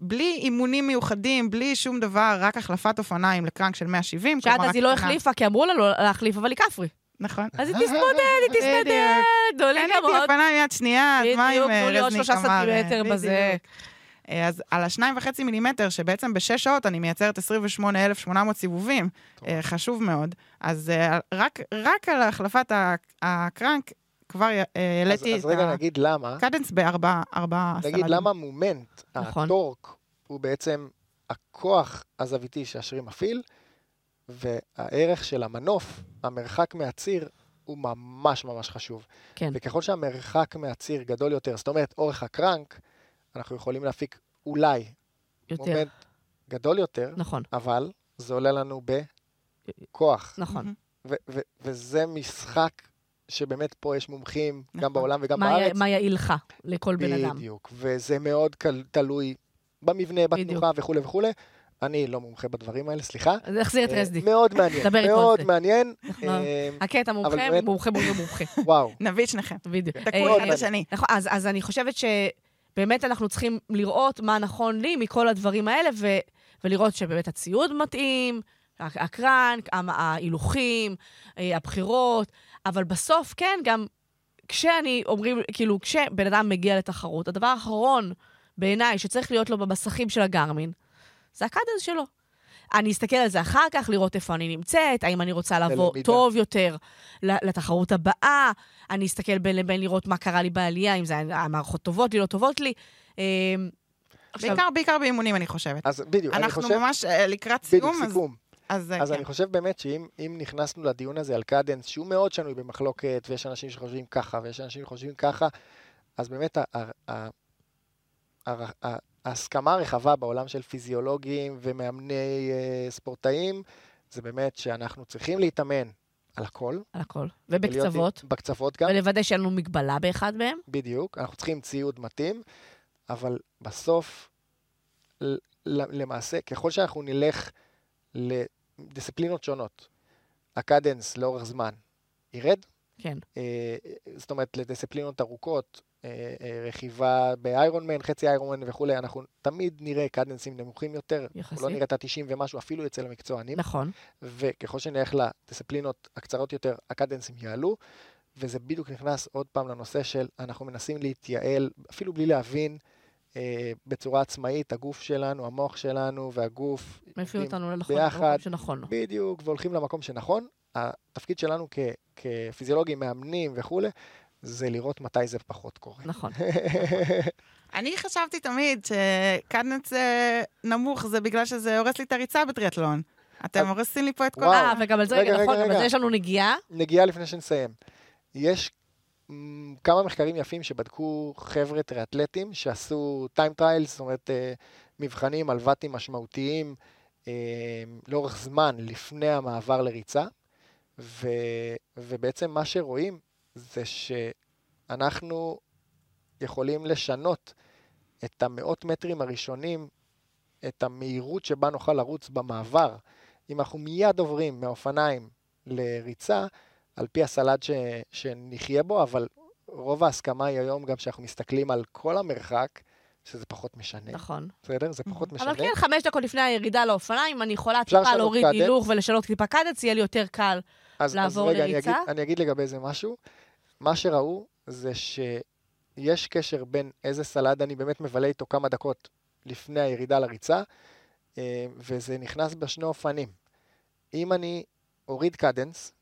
B: בלי אימונים מיוחדים, בלי שום דבר, רק החלפת אופניים ל crank של 170.
A: שעד אז היא לא. החליפה, כי אמרו לה לא להחליף, אבל היא כפרי.
B: נכון.
A: אז היא תתמודד, היא תסתדר. דולי
B: קניתי
A: כמות.
B: אופניים יד שנייה, אז מה עם אה,
A: עוד
B: רזניק
A: שלושה
B: אמר, אה. בדיוק. אה, אז על השניים וחצי מילימטר, שבעצם בשש שעות אני מייצרת 28,800 סיבובים, אה, חשוב מאוד. אז אה, רק, רק על החלפת ה- הקרנק, כבר אה,
C: אז,
B: העליתי
C: אז
B: את
C: רגע נגיד למה.
B: הקדנס בארבעה, ארבעה
C: נגיד
B: סלדים.
C: למה מומנט,
A: נכון.
C: הטורק, הוא בעצם הכוח הזוויתי שהשריר מפעיל, והערך של המנוף, המרחק מהציר, הוא ממש ממש חשוב.
A: כן.
C: וככל שהמרחק מהציר גדול יותר, זאת אומרת, אורך הקרנק, אנחנו יכולים להפיק אולי
A: יותר.
C: מומנט גדול יותר,
A: נכון,
C: אבל זה עולה לנו בכוח.
A: נכון.
B: מהמם.
C: ו- ו- וזה משחק שבאמת פה יש מומחים, גם
B: נכון.
C: בעולם וגם
A: מה י-
C: בארץ.
A: מה יעיל לך לכל בן אדם?
C: בדיוק, וזה מאוד קל, תלוי במבנה. בתנוחה וכולי וכולי. אני לא מומחה בדברים האלה, סליחה.
A: אז נחזיר את
C: אה,
A: רזניק.
C: מאוד מעניין, מאוד. מעניין.
A: נכון.
C: אה,
A: הקטע מומחה,
C: באמת-
A: מומחה מומחה מומחה.
C: וואו,
B: נביא את שניכם.
A: בדיוק.
B: תקעו
A: אה,
C: מאוד
B: אחד את השני.
A: נכון, אז, אני חושבת שבאמת אנחנו צריכים לראות מה נכון לי מכל הדברים האלה, ולראות שבאמת הציוד מתאים, הק- הקרנק, ההילוכים, אה, הבחירות, אבל בסוף, כן, גם כשאני, אומרים, כאילו, כשבן אדם מגיע לתחרות, הדבר האחרון בעיניי שצריך להיות לו במסכים של הגרמין, זה הקדנס שלו. אני אסתכל על זה אחר כך, לראות איפה אני נמצאת, האם אני רוצה לבוא
C: למידה.
A: טוב יותר ל- לתחרות הבאה, אני אסתכל בין לבין לראות מה קרה לי בעלייה, אם זה המערכות טובות לי, לא טובות לי. אה, עכשיו,
B: בעיקר, בעיקר באימונים, אני חושבת.
C: אז בדיוק, אני
B: אנחנו
C: חושב,
B: ממש אה, לקראת
C: בדיוק,
B: סיום, אז...
C: סיכום.
B: אז, אה,
C: אז
B: כן.
C: אני חושב באמת שאם אם נכנסנו לדיון הזה על קדנס, שהוא מאוד שנוי במחלוקת, ויש אנשים שחושבים ככה, ויש אנשים שחושבים ככה, אז באמת ה- ה- ה- ה- ה- ההסכמה הרחבה בעולם של פיזיולוגים ומאמני אה, ספורטאים, זה באמת שאנחנו צריכים להתאמן על הכל.
A: על הכל. ובקצוות.
C: עם- בקצוות גם,
A: ולוודא שאין לנו מגבלה באחד מהם.
C: בדיוק. אנחנו צריכים ציוד מתאים, אבל בסוף, למעשה, ככל שאנחנו נלך לדיסציפלינות שונות, הקדנס לאורך זמן ירד,
A: כן.
C: אה, זאת אומרת, לדיסציפלינות ארוכות, רכיבה באיירון מן, חצי איירון מן וכולי, אנחנו תמיד נראה קדנסים נמוכים יותר.
A: יחסית.
C: לא נראה את ה-90 ומשהו, אפילו אצל המקצוענים.
A: נכון.
C: וככל שנלך לדיסציפלינות הקצרות יותר, הקדנסים יעלו, וזה בדיוק נכנס עוד פעם לנושא של אנחנו מנסים להתייעל, אפילו בלי להבין, אה, בצורה עצמאית, הגוף שלנו, המוח שלנו והגוף
A: מביא
C: עובדים
A: אותנו לנכון,
C: ביחד.
A: למקום שנכון לו.
C: בדיוק, והולכים למקום שנכון. התפקיד שלנו כ- כפיזיולוגים, מאמנים וכולי, זה לראות מתי זה פחות קורה.
A: נכון.
B: אני חשבתי תמיד ש cadence אה, נמוך זה בגלל שזה הורס לי את הריצה בטריאטלון. אתם
C: אז-
B: הורסים לי פה את כל
C: וואו.
A: אה, וגם על זה,
C: רגע,
A: נכון,
C: רגע,
A: גם על
C: רגע.
A: זה יש לנו נגיעה.
C: נגיעה לפני שנסיים. יש כמה מחקרים יפים שבדקו חבר'ה טריאטלטים שעשו time trials, זאת אומרת אה, מבחנים על ואטים משמעותיים אה, לאורך זמן לפני המעבר לריצה, ו, ובעצם מה שרואים זה שאנחנו יכולים לשנות את המאות מטרים הראשונים, את המהירות שבה נוכל לרוץ במעבר. אם אנחנו מיד עוברים מהאופניים לריצה, על פי הסלד ש, שנחיה בו, אבל רוב ההסכמה היא היום גם שאנחנו מסתכלים על כל המרחק, שזה פחות משנה.
A: נכון.
C: בסדר? זה פחות משנה.
A: אבל כן, חמש דקות לפני הירידה לאופניים, אני יכולה טיפה להוריד. הילוך ולשנות טיפה קדנס, יהיה לי יותר קל.
C: אז,
A: לעבור
C: אז רגע,
A: לריצה?
C: אגיד, אני אגיד לגבי זה משהו. מה שראו זה שיש קשר בין איזה סלד אני באמת מבלה איתו כמה דקות לפני הירידה לריצה, אה, וזה נכנס בשני אופנים. אם אני אוריד קדנס,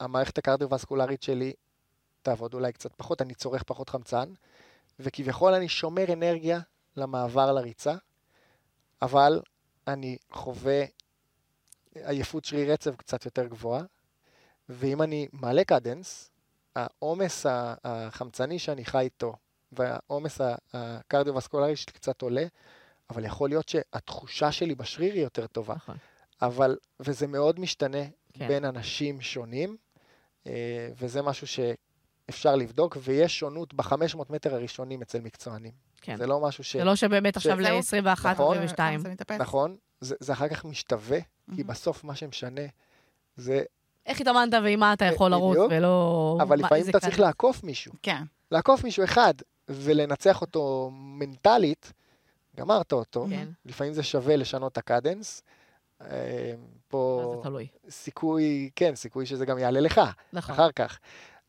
C: המערכת הקרדיו-וסקולרית שלי תעבוד אולי קצת פחות, אני צורך פחות חמצן, וכביכול אני שומר אנרגיה למעבר לריצה, אבל אני חווה עייפות שריר עצב קצת יותר גבוהה, ואם אני מעלה קדנס, העומס החמצני שאני חי איתו והעומס הקרדיו-וסקולרי שלי קצת עולה, אבל יכול להיות שהתחושה שלי בשריר היא יותר טובה.
A: נכון.
C: אבל, וזה מאוד משתנה
A: כן.
C: בין אנשים שונים, אה, וזה משהו שאפשר לבדוק, ויש שונות ב-500 מטר הראשונים אצל מקצוענים.
A: כן.
C: זה לא משהו ש...
A: זה לא שבאמת עכשיו
B: זהו.
A: ל-21
C: נכון.
A: ו-22.
B: כמה זה מתאפס.
C: נכון, זה, זה אחר כך משתווה, כי
B: מהמם.
C: בסוף מה שמשנה זה...
A: איך התאמנת ועם מה אתה יכול לרוץ,
C: בדיוק.
A: ולא...
C: אבל
A: מה-
C: לפעמים אתה. צריך לעקוף מישהו.
B: כן.
C: לעקוף מישהו אחד ולנצח אותו מנטלית, גמרת אותו.
A: כן,
C: לפעמים זה שווה לשנות את הקדנס. אה,
A: מה
C: פה
A: זה תלוי.
C: סיכוי, כן, סיכוי שזה גם יעלה לך
A: נכון.
C: אחר כך.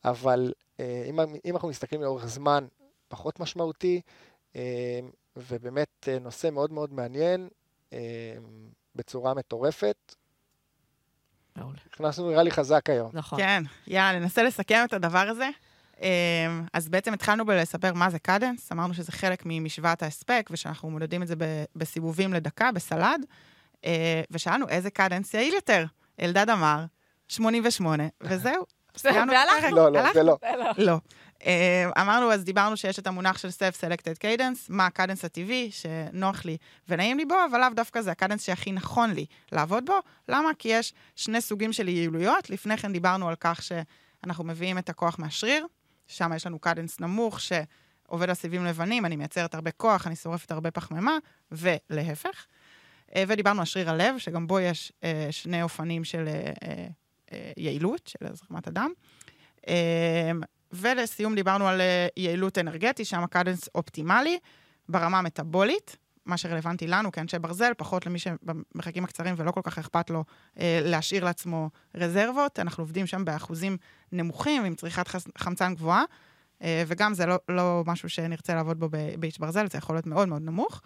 C: אבל אה, אם, אם אנחנו מסתכלים לאורך זמן, פחות משמעותי, אה, ובאמת אה, נושא מאוד מאוד מעניין, אה, בצורה מטורפת.
A: מעולה.
C: נכנסנו נראה לי חזק היום.
A: נכון.
B: כן, יאללה, ננסה לסכם את הדבר הזה. אמ, אז בעצם התחלנו בלספר מה זה קדנס, אמרנו שזה חלק ממשוואת ההספק, ושאנחנו מודדים את זה בסיבובים לדקה, בסלד, אה, ושאלנו איזה קדנס יעיל יותר. אלדד אמר, 88, וזהו. סיימנו את
A: והלכנו.
B: הפרק.
C: לא, לא. זה לא.
B: לא. אה, אמרנו, אז דיברנו שיש את המונח של Self-Selected Cadence, מה הקדנס הטבעי, שנוח לי ונעים לי בו, אבל לאו דווקא זה הקדנס שהכי נכון לי לעבוד בו. למה? כי יש שני סוגים של יעילויות. לפני כן דיברנו על כך שאנחנו מביאים את הכוח מהשריר, שם יש לנו קדנס נמוך שעובד על סיבים לבנים, אני מייצרת הרבה כוח, אני שורפת הרבה פחמימה, ולהפך. אה, ודיברנו על שריר הלב, שגם בו יש אה, שני אופנים של יעילות, של הזרמת הדם. אה, ולסיום דיברנו על אה, יעילות אנרגטית, שם הקדנס אופטימלי ברמה המטבולית, מה שרלוונטי לנו כאנשי ברזל, פחות למי שבמרחקים הקצרים ולא כל כך אכפת לו אה, להשאיר לעצמו רזרבות. אנחנו עובדים שם באחוזים נמוכים, עם צריכת חמצן גבוהה, אה, וגם זה לא, לא משהו שנרצה לעבוד בו באיש ברזל, זה יכול להיות מאוד מאוד נמוך.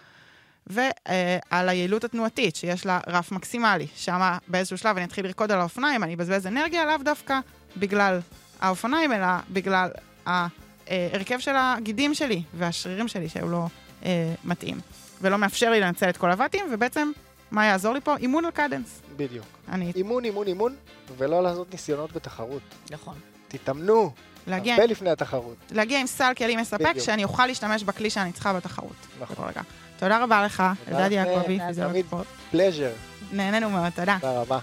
B: ועל היעילות התנועתית, שיש לה רף מקסימלי, שם באיזשהו שלב אני אתחיל לרקוד על האופניים, אני אבזבז אנרגיה, לאו דווקא בגלל האופניים, אלא בגלל ההרכב של הגידים שלי והשרירים שלי, שהוא לא אה, מתאים, ולא מאפשר לי לנצל את כל הוואטים, ובעצם, מה יעזור לי פה? אימון על קדנס.
C: בדיוק.
B: אני
C: אימון, אימון, אימון, ולא לעשות ניסיונות בתחרות.
A: נכון.
C: תתאמנו,
B: להגיע,
C: הרבה לפני התחרות.
B: להגיע עם סל כלים מספק,
C: בדיוק.
B: שאני אוכל להשתמש בכלי שאני צריכה בתחרות.
C: נכון.
B: תודה רבה לך, אלדד. יעקבי,
C: תמיד.
B: פיזיולוג ספורט.
C: פלז'ר.
B: נהנינו מאוד, תודה.
C: תודה רבה.